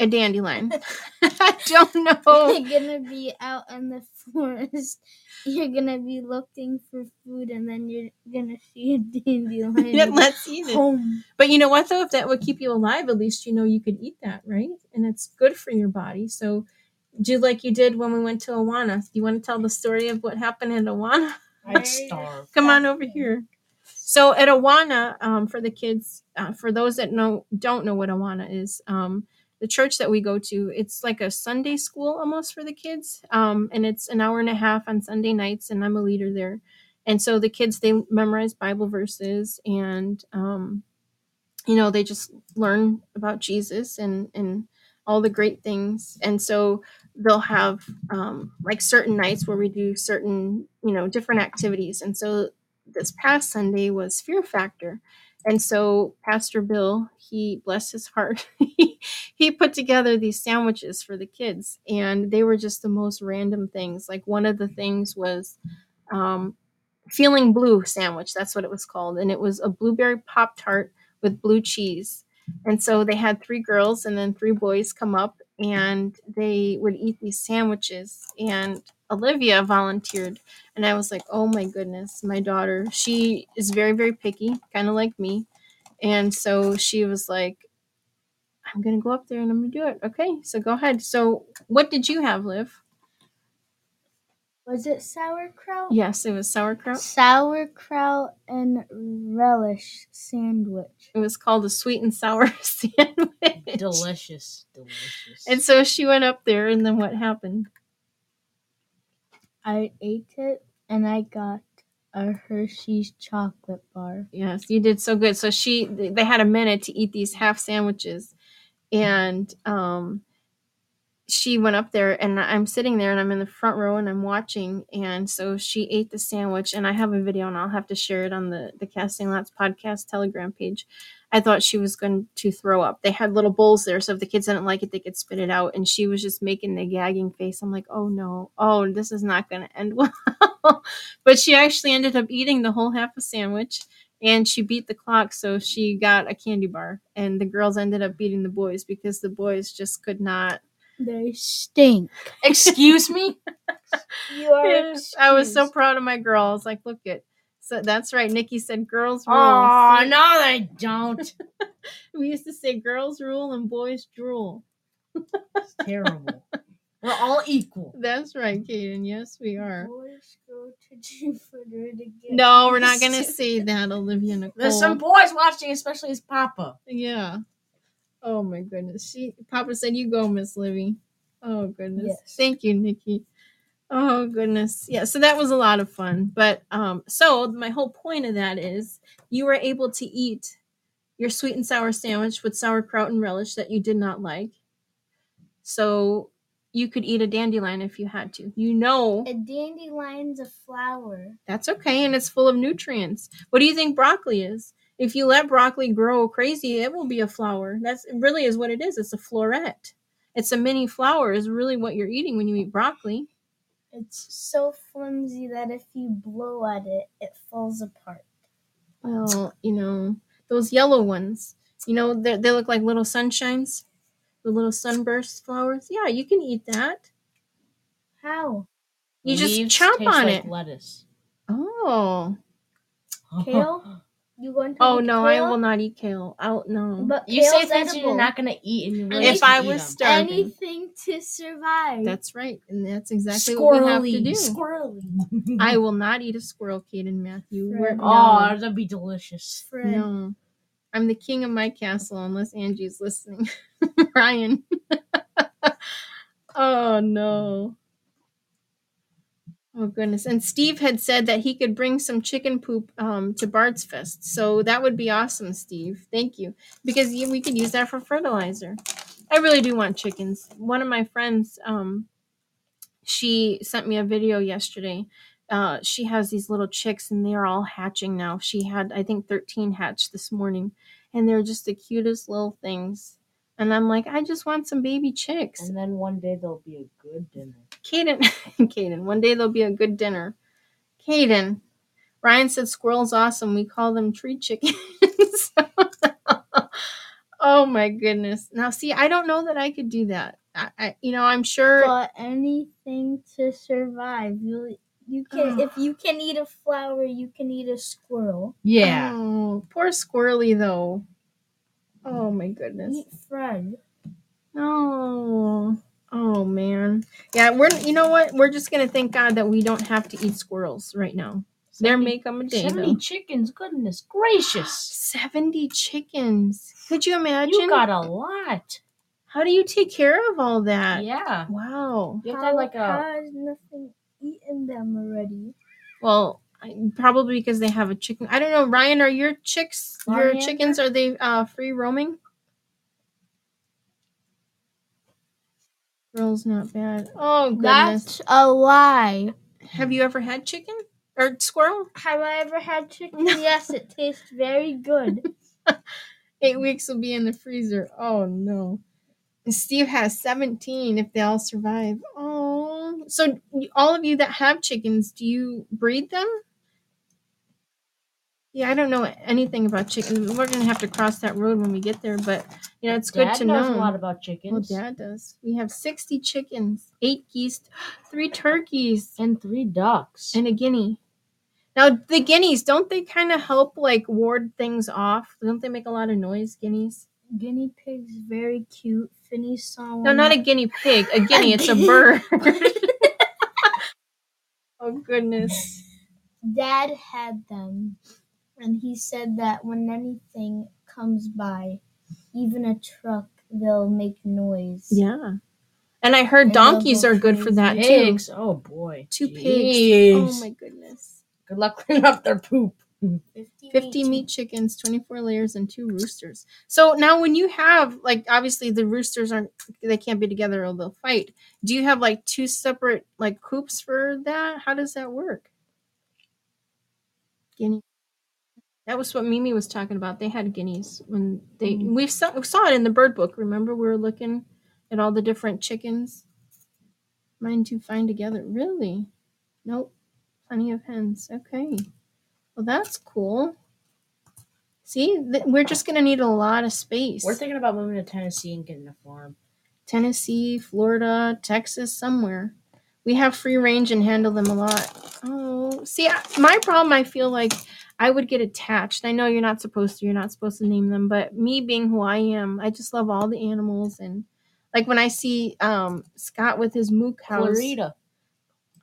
a dandelion. I don't know. You're gonna be out in the forest. You're gonna be looking for food, and then you're gonna see a dandelion. Yeah, Let's eat it. Home. But you know what, though? If that would keep you alive, at least you know you could eat that, right? And it's good for your body. So do like you did when we went to Awana. Do you want to tell the story of what happened in Awana? I'd starve. Come on over here. So at Awana, um, for the kids, uh, for those that know don't know what Awana is, um, the church that we go to, it's like a Sunday school almost for the kids, um, and it's an hour and a half on Sunday nights, and I'm a leader there. And so the kids they memorize Bible verses, and um, you know they just learn about Jesus and and all the great things. And so they'll have um, like certain nights where we do certain you know different activities. And so this past Sunday was Fear Factor. And so Pastor Bill, he bless his heart, he, put together these sandwiches for the kids, and they were just the most random things. Like one of the things was um, feeling blue sandwich. That's what it was called, and it was a blueberry pop tart with blue cheese. And so they had three girls and then three boys come up, and they would eat these sandwiches. And Olivia volunteered and I was like, oh my goodness, my daughter, she is very, very picky, kind of like me. And so she was like, I'm going to go up there and I'm going to do it. Okay, so go ahead. So, what did you have, Liv? Was it sauerkraut? Yes, it was sauerkraut. Sauerkraut and relish sandwich. It was called a sweet and sour sandwich. Delicious. Delicious. And so she went up there, and then what happened? I ate it and I got a Hershey's chocolate bar. Yes, you did so good. So she, they had a minute to eat these half sandwiches, and um, she went up there, and I'm sitting there, and I'm in the front row, and I'm watching, and so she ate the sandwich, and I have a video, and I'll have to share it on the the Casting Lots podcast Telegram page. I thought she was going to throw up. They had little bowls there, so if the kids didn't like it, they could spit it out. And she was just making the gagging face. I'm like, oh no, oh this is not going to end well. but she actually ended up eating the whole half a sandwich, and she beat the clock, so she got a candy bar. And the girls ended up beating the boys because the boys just could not. They stink. Excuse me? You are I was so proud of my girls. Like, look at. So that's right. Nikki said, "Girls rule." Oh, See? no, they don't. We used to say, "Girls rule" and "boys drool." It's terrible. We're all equal. That's right, Kaden. Yes, we are. Boys go to Jupiter to get No, we're not gonna say that, Olivia Nicole. There's some boys watching, especially his papa. Yeah. Oh my goodness. She Papa said you go, Miss Livy. Oh goodness. Yes. Thank you, Nikki. Oh goodness. Yeah, so that was a lot of fun. But um so my whole point of that is you were able to eat your sweet and sour sandwich with sauerkraut and relish that you did not like. So you could eat a dandelion if you had to. You know A dandelion's a flower. that's okay, and it's full of nutrients. What do you think broccoli is? If you let broccoli grow crazy, it will be a flower. That's it really is what it is. It's a floret. It's a mini flower. Is really what you're eating when you eat broccoli. It's so flimsy that if you blow at it, it falls apart. Well, you know those yellow ones. You know they they look like little sunshines, the little sunburst flowers. Yeah, you can eat that. How? You just chop on like it. Lettuce. Oh, Kale? You going to Oh eat no, I will not eat kale. I'll no. But You say kale's things edible. you're not gonna eat, and you really if I was was 'em. starving, Anything to survive. that's right, and that's exactly what we have to do. Squirrely. I will not eat a squirrel, Kaden Matthew. We're, no, Oh, that'd be delicious. Fred. no. I'm the king of my castle unless Angie's listening. Ryan. oh no. Oh goodness. And Steve had said that he could bring some chicken poop um, to Bard's Fest. So that would be awesome, Steve. Thank you. Because we could use that for fertilizer. I really do want chickens. One of my friends, um, she sent me a video yesterday. Uh, she has these little chicks and they're all hatching now. She had, I think, 13 hatched this morning. And they're just the cutest little things. And I'm like, I just want some baby chicks. And then one day there'll be a good dinner. Kaden, Kaden, one day there'll be a good dinner. Kaden, Ryan said squirrel's awesome. We call them tree chickens. oh my goodness. Now, see, I don't know that I could do that. I, I you know, I'm sure. But anything to survive. You you can if you can eat a flower, you can eat a squirrel. Yeah. Oh, poor squirrely though. Oh my goodness. Eat Fred. Oh, oh man. Yeah, we're. You know what? We're just gonna thank God that we don't have to eat squirrels right now. There may come a day. Seventy though. chickens. Goodness gracious. 70 chickens. Could you imagine? You got a lot. How do you take care of all that? Yeah. Wow. You have to have like a. has nothing eaten them already. Well, I, probably because they have a chicken. I don't know. Ryan, are your chicks, your chickens, are they uh, free roaming? Girl's not bad. Oh goodness. That's a lie. Have you ever had chicken or squirrel? Have I ever had chicken? yes, it tastes very good. Eight weeks will be in the freezer. Oh no. Steve has 17 if they all survive. Oh. So all of you that have chickens, do you breed them? Yeah, I don't know anything about chickens. We're gonna have to cross that road when we get there, but you know it's good Dad to knows know. a lot about well, chickens. Dad does. We have 60 chickens, eight geese, three turkeys, and three ducks. and a guinea. Now the guineas, don't they kind of help like ward things off? Don't they make a lot of noise, guineas? Guinea pig's very cute. Finney saw one. No, not a guinea pig. A guinea. It's a bird. oh goodness. Dad had them, and he said that when anything comes by, even a truck, they'll make noise. Yeah. And I heard And they'll donkeys go are good for that too. pigs. Oh boy. Two Jeez. pigs. Oh my goodness. Good luck cleaning up their poop. 50, 50 meat chickens, 24 layers, and two roosters. So now, when you have, like, obviously the roosters aren't, they can't be together or they'll fight. Do you have, like, two separate, like, coops for that? How does that work? Guinea. That was what Mimi was talking about. They had guineas when they, Mm. we saw, we saw it in the bird book. Remember, we were looking at all the different chickens. Mine to fine together. Really? Nope. Plenty of hens. Okay. Well, that's cool. See, th- we're just gonna need a lot of space. We're thinking about moving to Tennessee and getting a farm. Tennessee, Florida, Texas, somewhere. We have free range and handle them a lot. Oh, see, I- my problem, I feel like I would get attached. I know you're not supposed to, you're not supposed to name them, but me being who I am, I just love all the animals. And like when I see um, Scott with his mook house. Florida.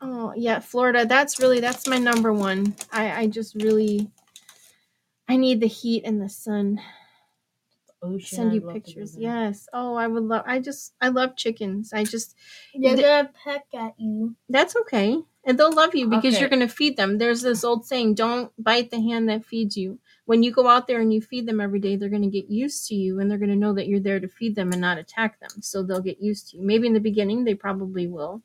Oh yeah, Florida. That's really that's my number one. I I just really I need the heat and the sun. Ocean. Send you love to go pictures. Yes. Oh, I would love. I just I love chickens. I just They're The- gonna peck at you. that's okay, and they'll love you because Okay. you're gonna feed them. There's this old saying: "Don't bite the hand that feeds you." When you go out there and you feed them every day, they're gonna get used to you, and they're gonna know that you're there to feed them and not attack them. So they'll get used to you. Maybe in the beginning, they probably will.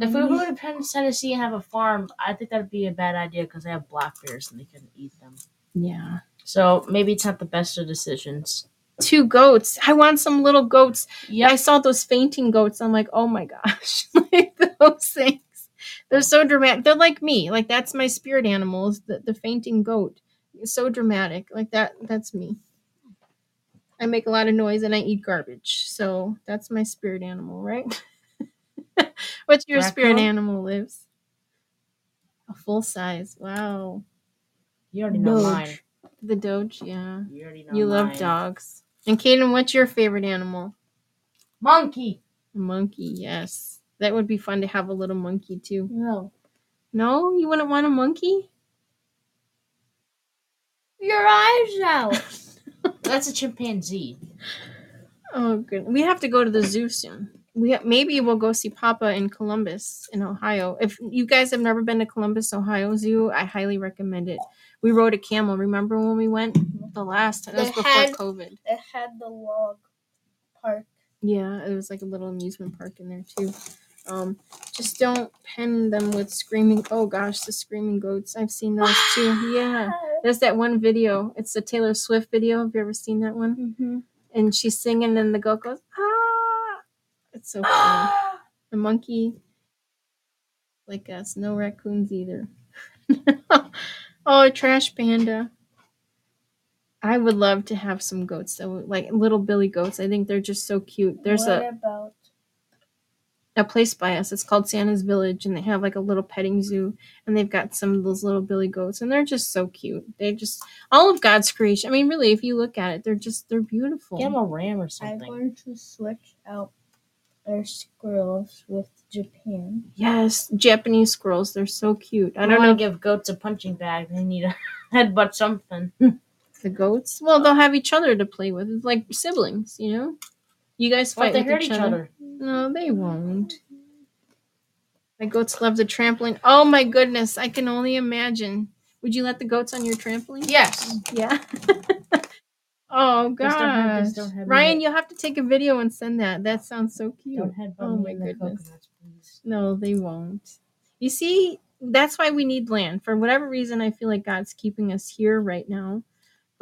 If we were to Penn- Tennessee and have a farm, I think that'd be a bad idea because they have black bears and they couldn't eat them. Yeah. So maybe it's not the best of decisions. Two goats. I want some little goats. Yeah. I saw those fainting goats. I'm like, oh my gosh, like those things. They're so dramatic. They're like me. Like that's my spirit animal. Is the, the fainting goat. It's so dramatic. Like that. That's me. I make a lot of noise and I eat garbage. So that's my spirit animal, right? What's your spirit animal lives? A full size. Wow. You already know No. mine. The Doge, yeah. You already know You love dogs. And Kaden, what's your favorite animal? Monkey. Monkey, yes. That would be fun to have a little monkey too. No. No, you wouldn't want a monkey? Your eyes out. That's a chimpanzee. Oh, good. We have to go to the zoo soon. We maybe we'll go see Papa in Columbus, in Ohio. If you guys have never been to Columbus, Ohio Zoo, I highly recommend it. We rode a camel. Remember when we went the last time? That was They before had- COVID. it had the log park. Yeah, it was like a little amusement park in there too. Um, just don't pen them with screaming. Oh gosh, the screaming goats. I've seen those too. Yeah, there's that one video. It's the Taylor Swift video. Have you ever seen that one? Mm-hmm. And she's singing, and the goat goes ah. It's so funny. The monkey, like us, no raccoons either. oh, a trash panda. I would love to have some goats though, like little Billy goats. I think they're just so cute. There's what a, about a place by us. It's called Santa's Village, and they have like a little petting zoo, and they've got some of those little Billy goats, and they're just so cute. They just all of God's creation. I mean, really, if you look at it, they're just they're beautiful. Get him a ram or something. I'm going to switch out our squirrels with Japan. Yes, Japanese squirrels. They're so cute. I I don't don't know want to give goats a punching bag. They need a headbutt something. the goats. Well, they'll have each other to play with. It's like siblings, you know. You guys What fight they with hurt each, each other. other. No, they won't. My goats love the trampoline. Oh my goodness, I can only imagine. Would you let the goats on your trampoline? Yes. Yeah. oh Just gosh. just don't have Ryan, you'll have to take a video and send that. That sounds so cute. Don't headbutt Oh my goodness. No, they won't. You see, that's why we need land. For whatever reason, I feel like God's keeping us here right now.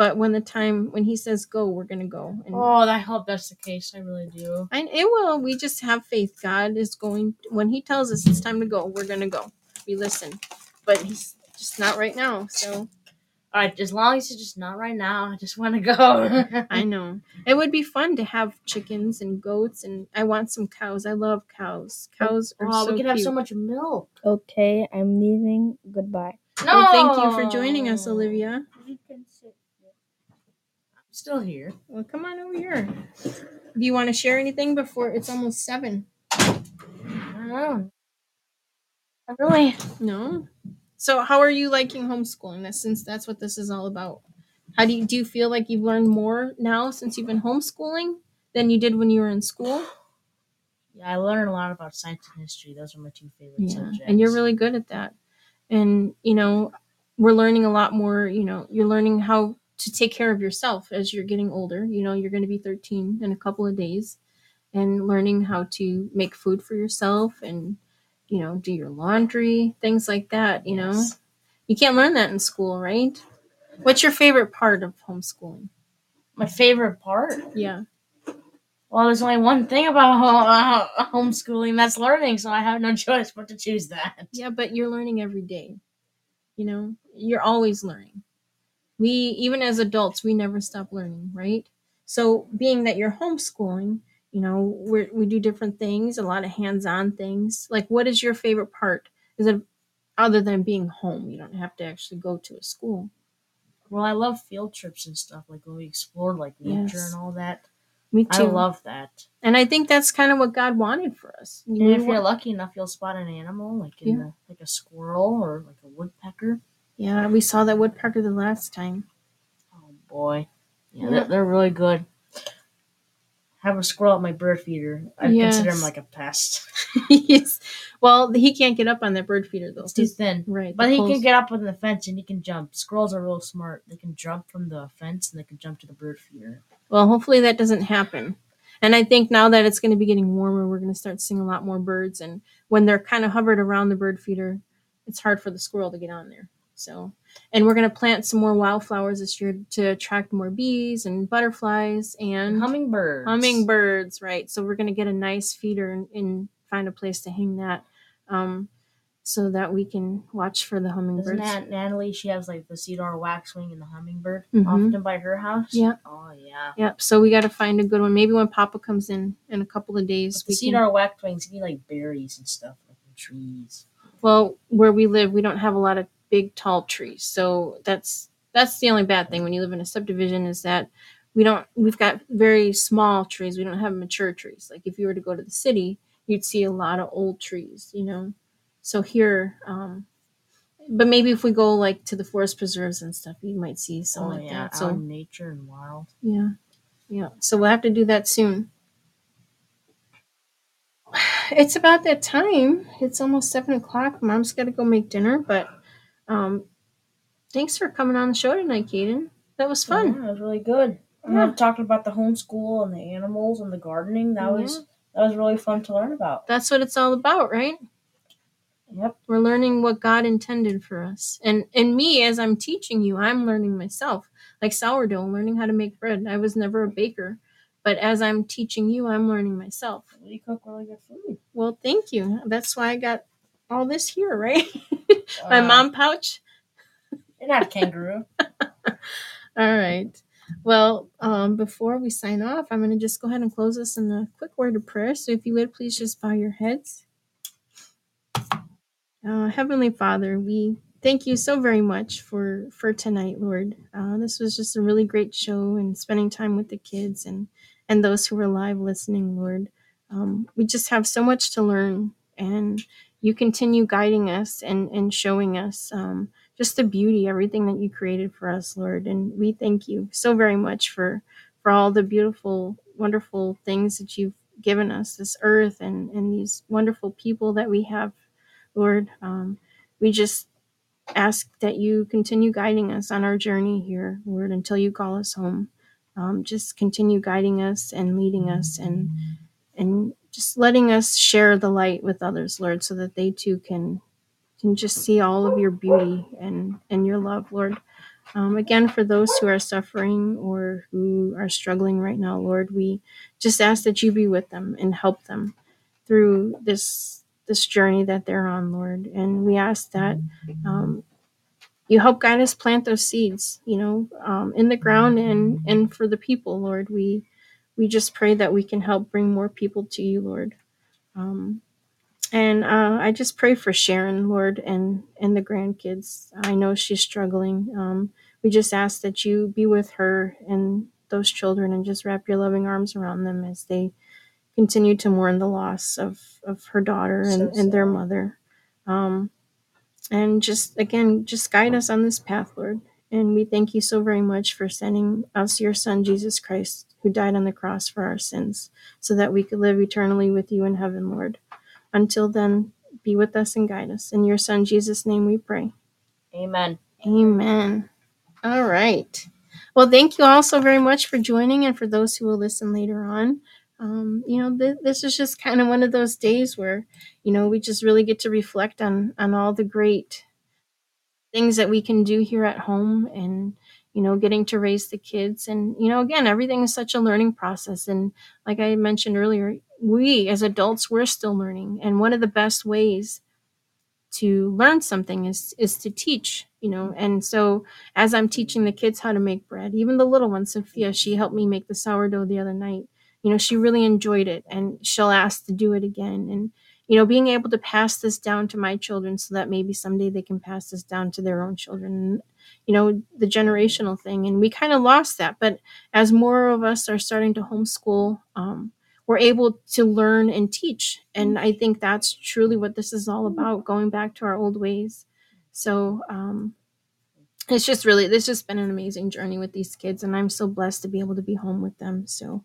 But when the time when He says go, we're gonna go. And Oh, I hope that's the case. I really do. And it will. We just have faith. God is going. When He tells us it's time to go, we're gonna go. We listen. But He's just not right now. So All right, as long as it's just not right now, I just want to go. I know it would be fun to have chickens and goats, and I want some cows. I love cows. Cows are oh, so we could have so much milk. Okay, I'm leaving. Goodbye. No, Well, thank you for joining us, Olivia. You can sit. I'm still here. Well, come on over here. Do you want to share anything before it's almost seven? Oh. I don't know. I really. No. So, how are you liking homeschooling? That since that's what this is all about. How do you do? You feel like you've learned more now since you've been homeschooling than you did when you were in school? Yeah, I learned a lot about science and history. Those are my two favorite subjects. and you're really good at that. And you know, we're learning a lot more. You know, you're learning how to take care of yourself as you're getting older. You know, you're going to be 13 in a couple of days, and learning how to make food for yourself and you know do your laundry, things like that. You know, you can't learn that in school, right? What's your favorite part of homeschooling? My favorite part. Yeah. Well, there's only one thing about uh, homeschooling that's learning, so I have no choice but to choose that. Yeah, but you're learning every day. You know, you're always learning. We, even as adults, we never stop learning, right? So, being that you're homeschooling, you know, we we do different things, a lot of hands-on things. Like, what is your favorite part? Is it other than being home? You don't have to actually go to a school. Well, I love field trips and stuff, like when we explored like nature Yes. and all that. Me too. I love that. and I think that's kind of what God wanted for us. And We if you're lucky enough, you'll spot an animal like in Yeah. the, like a squirrel or like a woodpecker. Yeah, we saw that woodpecker the last time. Oh boy, yeah, Yeah. They're, they're really good. Have a squirrel at my bird feeder. I consider him like a pest. yes. Well, he can't get up on that bird feeder though. It's too He's- thin. right. But he poles- can get up on the fence and he can jump. Squirrels are real smart. They can jump from the fence and they can jump to the bird feeder. Well, hopefully that doesn't happen. And I think now that it's going to be getting warmer, we're going to start seeing a lot more birds. And when they're kind of hovered around the bird feeder, it's hard for the squirrel to get on there. So, and we're going to plant some more wildflowers this year to attract more bees and butterflies and hummingbirds. hummingbirds, right? So we're going to get a nice feeder and, and find a place to hang that, um, so that we can watch for the hummingbirds. Natalie? She has like the cedar waxwing and the hummingbird Mhm. often by her house. Yeah. Oh yeah. Yep. So we got to find a good one. Maybe when Papa comes in in a couple of days, But the we can. cedar waxwings need like berries and stuff like trees. Well, where we live, we don't have a lot of big tall trees, so that's that's the only bad thing when you live in a subdivision is that we don't we've got very small trees. We don't have mature trees. Like if you were to go to the city you'd see a lot of old trees you know? So here um but maybe if we go like to the forest preserves and stuff you might see some oh like yeah, that. So nature and wild. yeah yeah. So we'll have to do that soon. It's about that time. It's almost seven o'clock. Mom's got to go make dinner but um thanks for coming on the show tonight kaden that was fun Yeah, it was really good. Yeah. then talking about the homeschool and the animals and the gardening. That was that was really fun to learn about. that's what it's all about right Yep. we're learning what god intended for us and and me as i'm teaching you i'm learning myself like sourdough learning how to make bread i was never a baker but as i'm teaching you i'm learning myself You cook really good food. well thank you that's why i got all this here right my Uh, mom pouch You're not a kangaroo. all right well um, before we sign off i'm going to just go ahead and close this in a quick word of prayer so if you would please just bow your heads Uh, Heavenly Father, we thank you so very much for for tonight, Lord. Uh, this was just a really great show, and spending time with the kids and and those who are live listening, Lord. Um, we just have so much to learn, and you continue guiding us and and showing us um, just the beauty, everything that you created for us, Lord. And we thank you so very much for for all the beautiful, wonderful things that you've given us, this earth, and and these wonderful people that we have Lord. Um, we just ask that you continue guiding us on our journey here, Lord, until you call us home. Um, just continue guiding us and leading us and and just letting us share the light with others, Lord, so that they too can can just see all of your beauty and and your love, Lord. Um, again, for those who are suffering or who are struggling right now, Lord, we just ask that you be with them and help them through this this journey that they're on, Lord. And we ask that um, you help guide us plant those seeds, you know, um, in the ground and and for the people, Lord. We we just pray that we can help bring more people to you, Lord. Um, and uh, I just pray for Sharon, Lord, and and the grandkids. I know she's struggling. Um, we just ask that you be with her and those children, and just wrap your loving arms around them as they continue to mourn the loss of of her daughter and, So and their mother. Um, and just again, just guide us on this path, Lord. And we thank you so very much for sending us your Son, Jesus Christ, who died on the cross for our sins, so that we could live eternally with you in heaven, Lord. Until then, be with us and guide us. In your Son, Jesus' name, we pray. Amen. Amen. All right. Well, thank you all so very much for joining, and for those who will listen later on. Um, you know, th- this is just kind of one of those days where, you know, we just really get to reflect on on all the great things that we can do here at home, and you know, getting to raise the kids, and you know, again, everything is such a learning process, and like I mentioned earlier, we as adults we're still learning, and one of the best ways to learn something is is to teach you know. And so as i'm teaching the kids how to make bread even the little one sophia she helped me make the sourdough the other night. You know she really enjoyed it and she'll ask to do it again. And you know being able to pass this down to my children so that maybe someday they can pass this down to their own children you know the generational thing and we kind of lost that. But as more of us are starting to homeschool um, we're able to learn and teach and i think that's truly what this is all about going back to our old ways. So um, it's just really this has been an amazing journey with these kids and i'm so blessed to be able to be home with them. So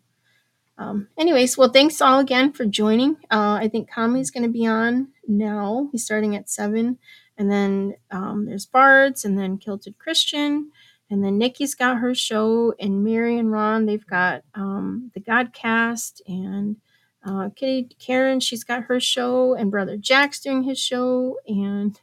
um, anyways well thanks all again for joining. Uh, i think conley's going to be on now. He's starting at seven and then um, there's bards and then kilted christian and then nikki's got her show and mary and ron they've got um, the godcast and uh, kitty karen she's got her show and brother jack's doing his show and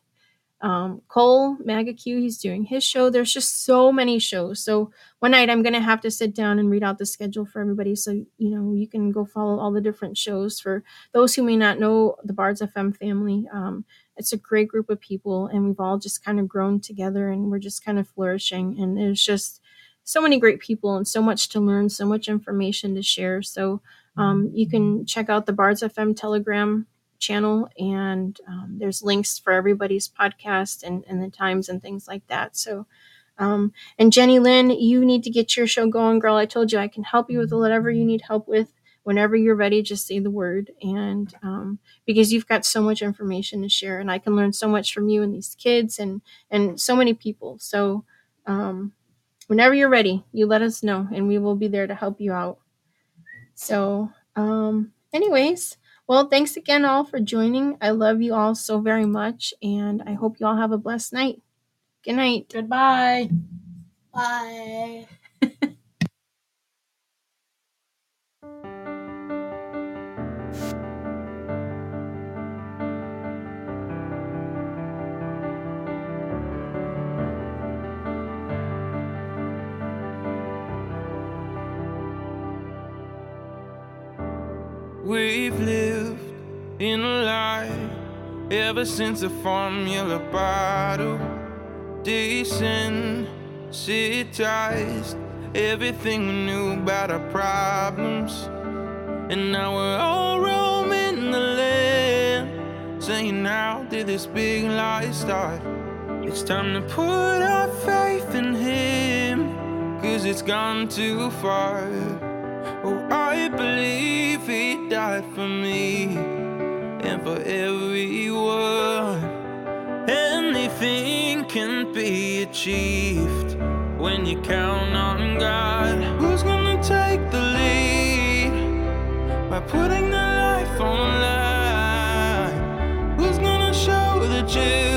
um, Cole Magacue, he's doing his show. There's just so many shows. So one night I'm gonna have to sit down and read out the schedule for everybody, so you know you can go follow all the different shows. For those who may not know the Bards FM family, um, it's a great group of people, and we've all just kind of grown together, and we're just kind of flourishing. And there's just so many great people and so much to learn, so much information to share. So um, you can check out the Bards FM Telegram channel and um, there's links for everybody's podcast and, and the times and things like that so Um, and Jenny Lynn, you need to get your show going, girl. I told you I can help you with whatever you need help with. Whenever you're ready, just say the word. And um, because you've got so much information to share, and I can learn so much from you and these kids and and so many people. So um, whenever you're ready, you let us know, and we will be there to help you out. So, um, anyways, well, thanks again all for joining. I love you all so very much, and I hope you all have a blessed night. Good night. Goodbye. Bye. We've lived in a lie ever since the formula bottle desensitized everything we knew about our problems. And now we're all roaming the land, saying, How did this big lie start? It's time to put our faith in Him, cause it's gone too far. Oh, I believe He died for me and for everyone. Anything can be achieved when you count on God. Who's gonna take the lead by putting their life on the line? Who's gonna show the children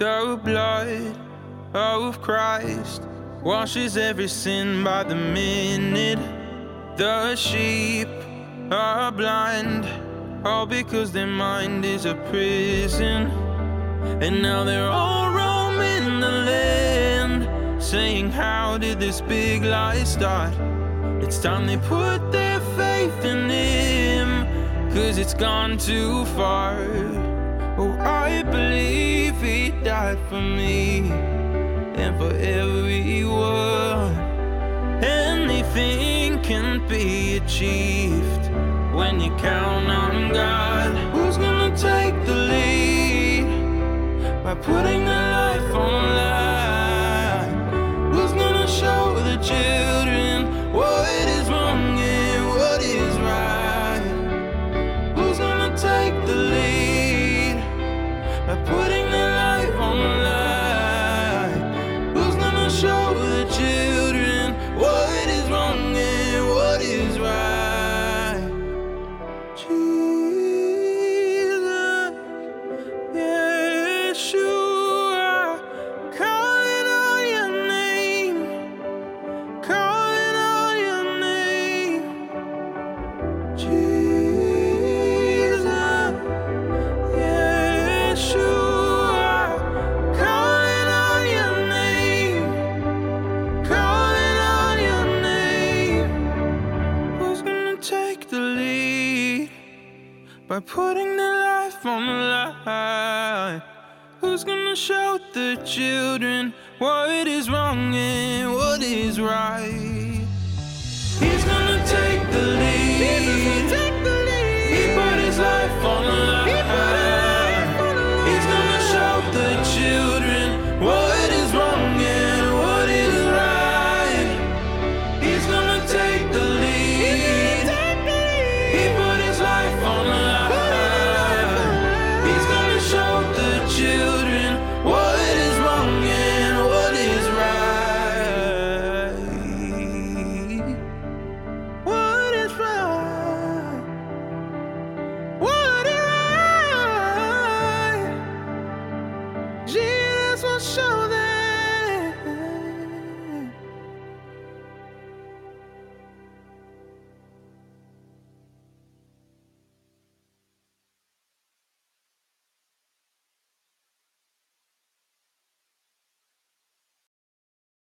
The blood of Christ washes every sin by the minute. The sheep are blind, all because their mind is a prison. And now they're all roaming the land, saying, How did this big lie start? It's time they put their faith in Him, cause it's gone too far. Oh, I believe He died for me and for everyone. Anything can be achieved when you count on God. Who's gonna take the lead by putting their life on line?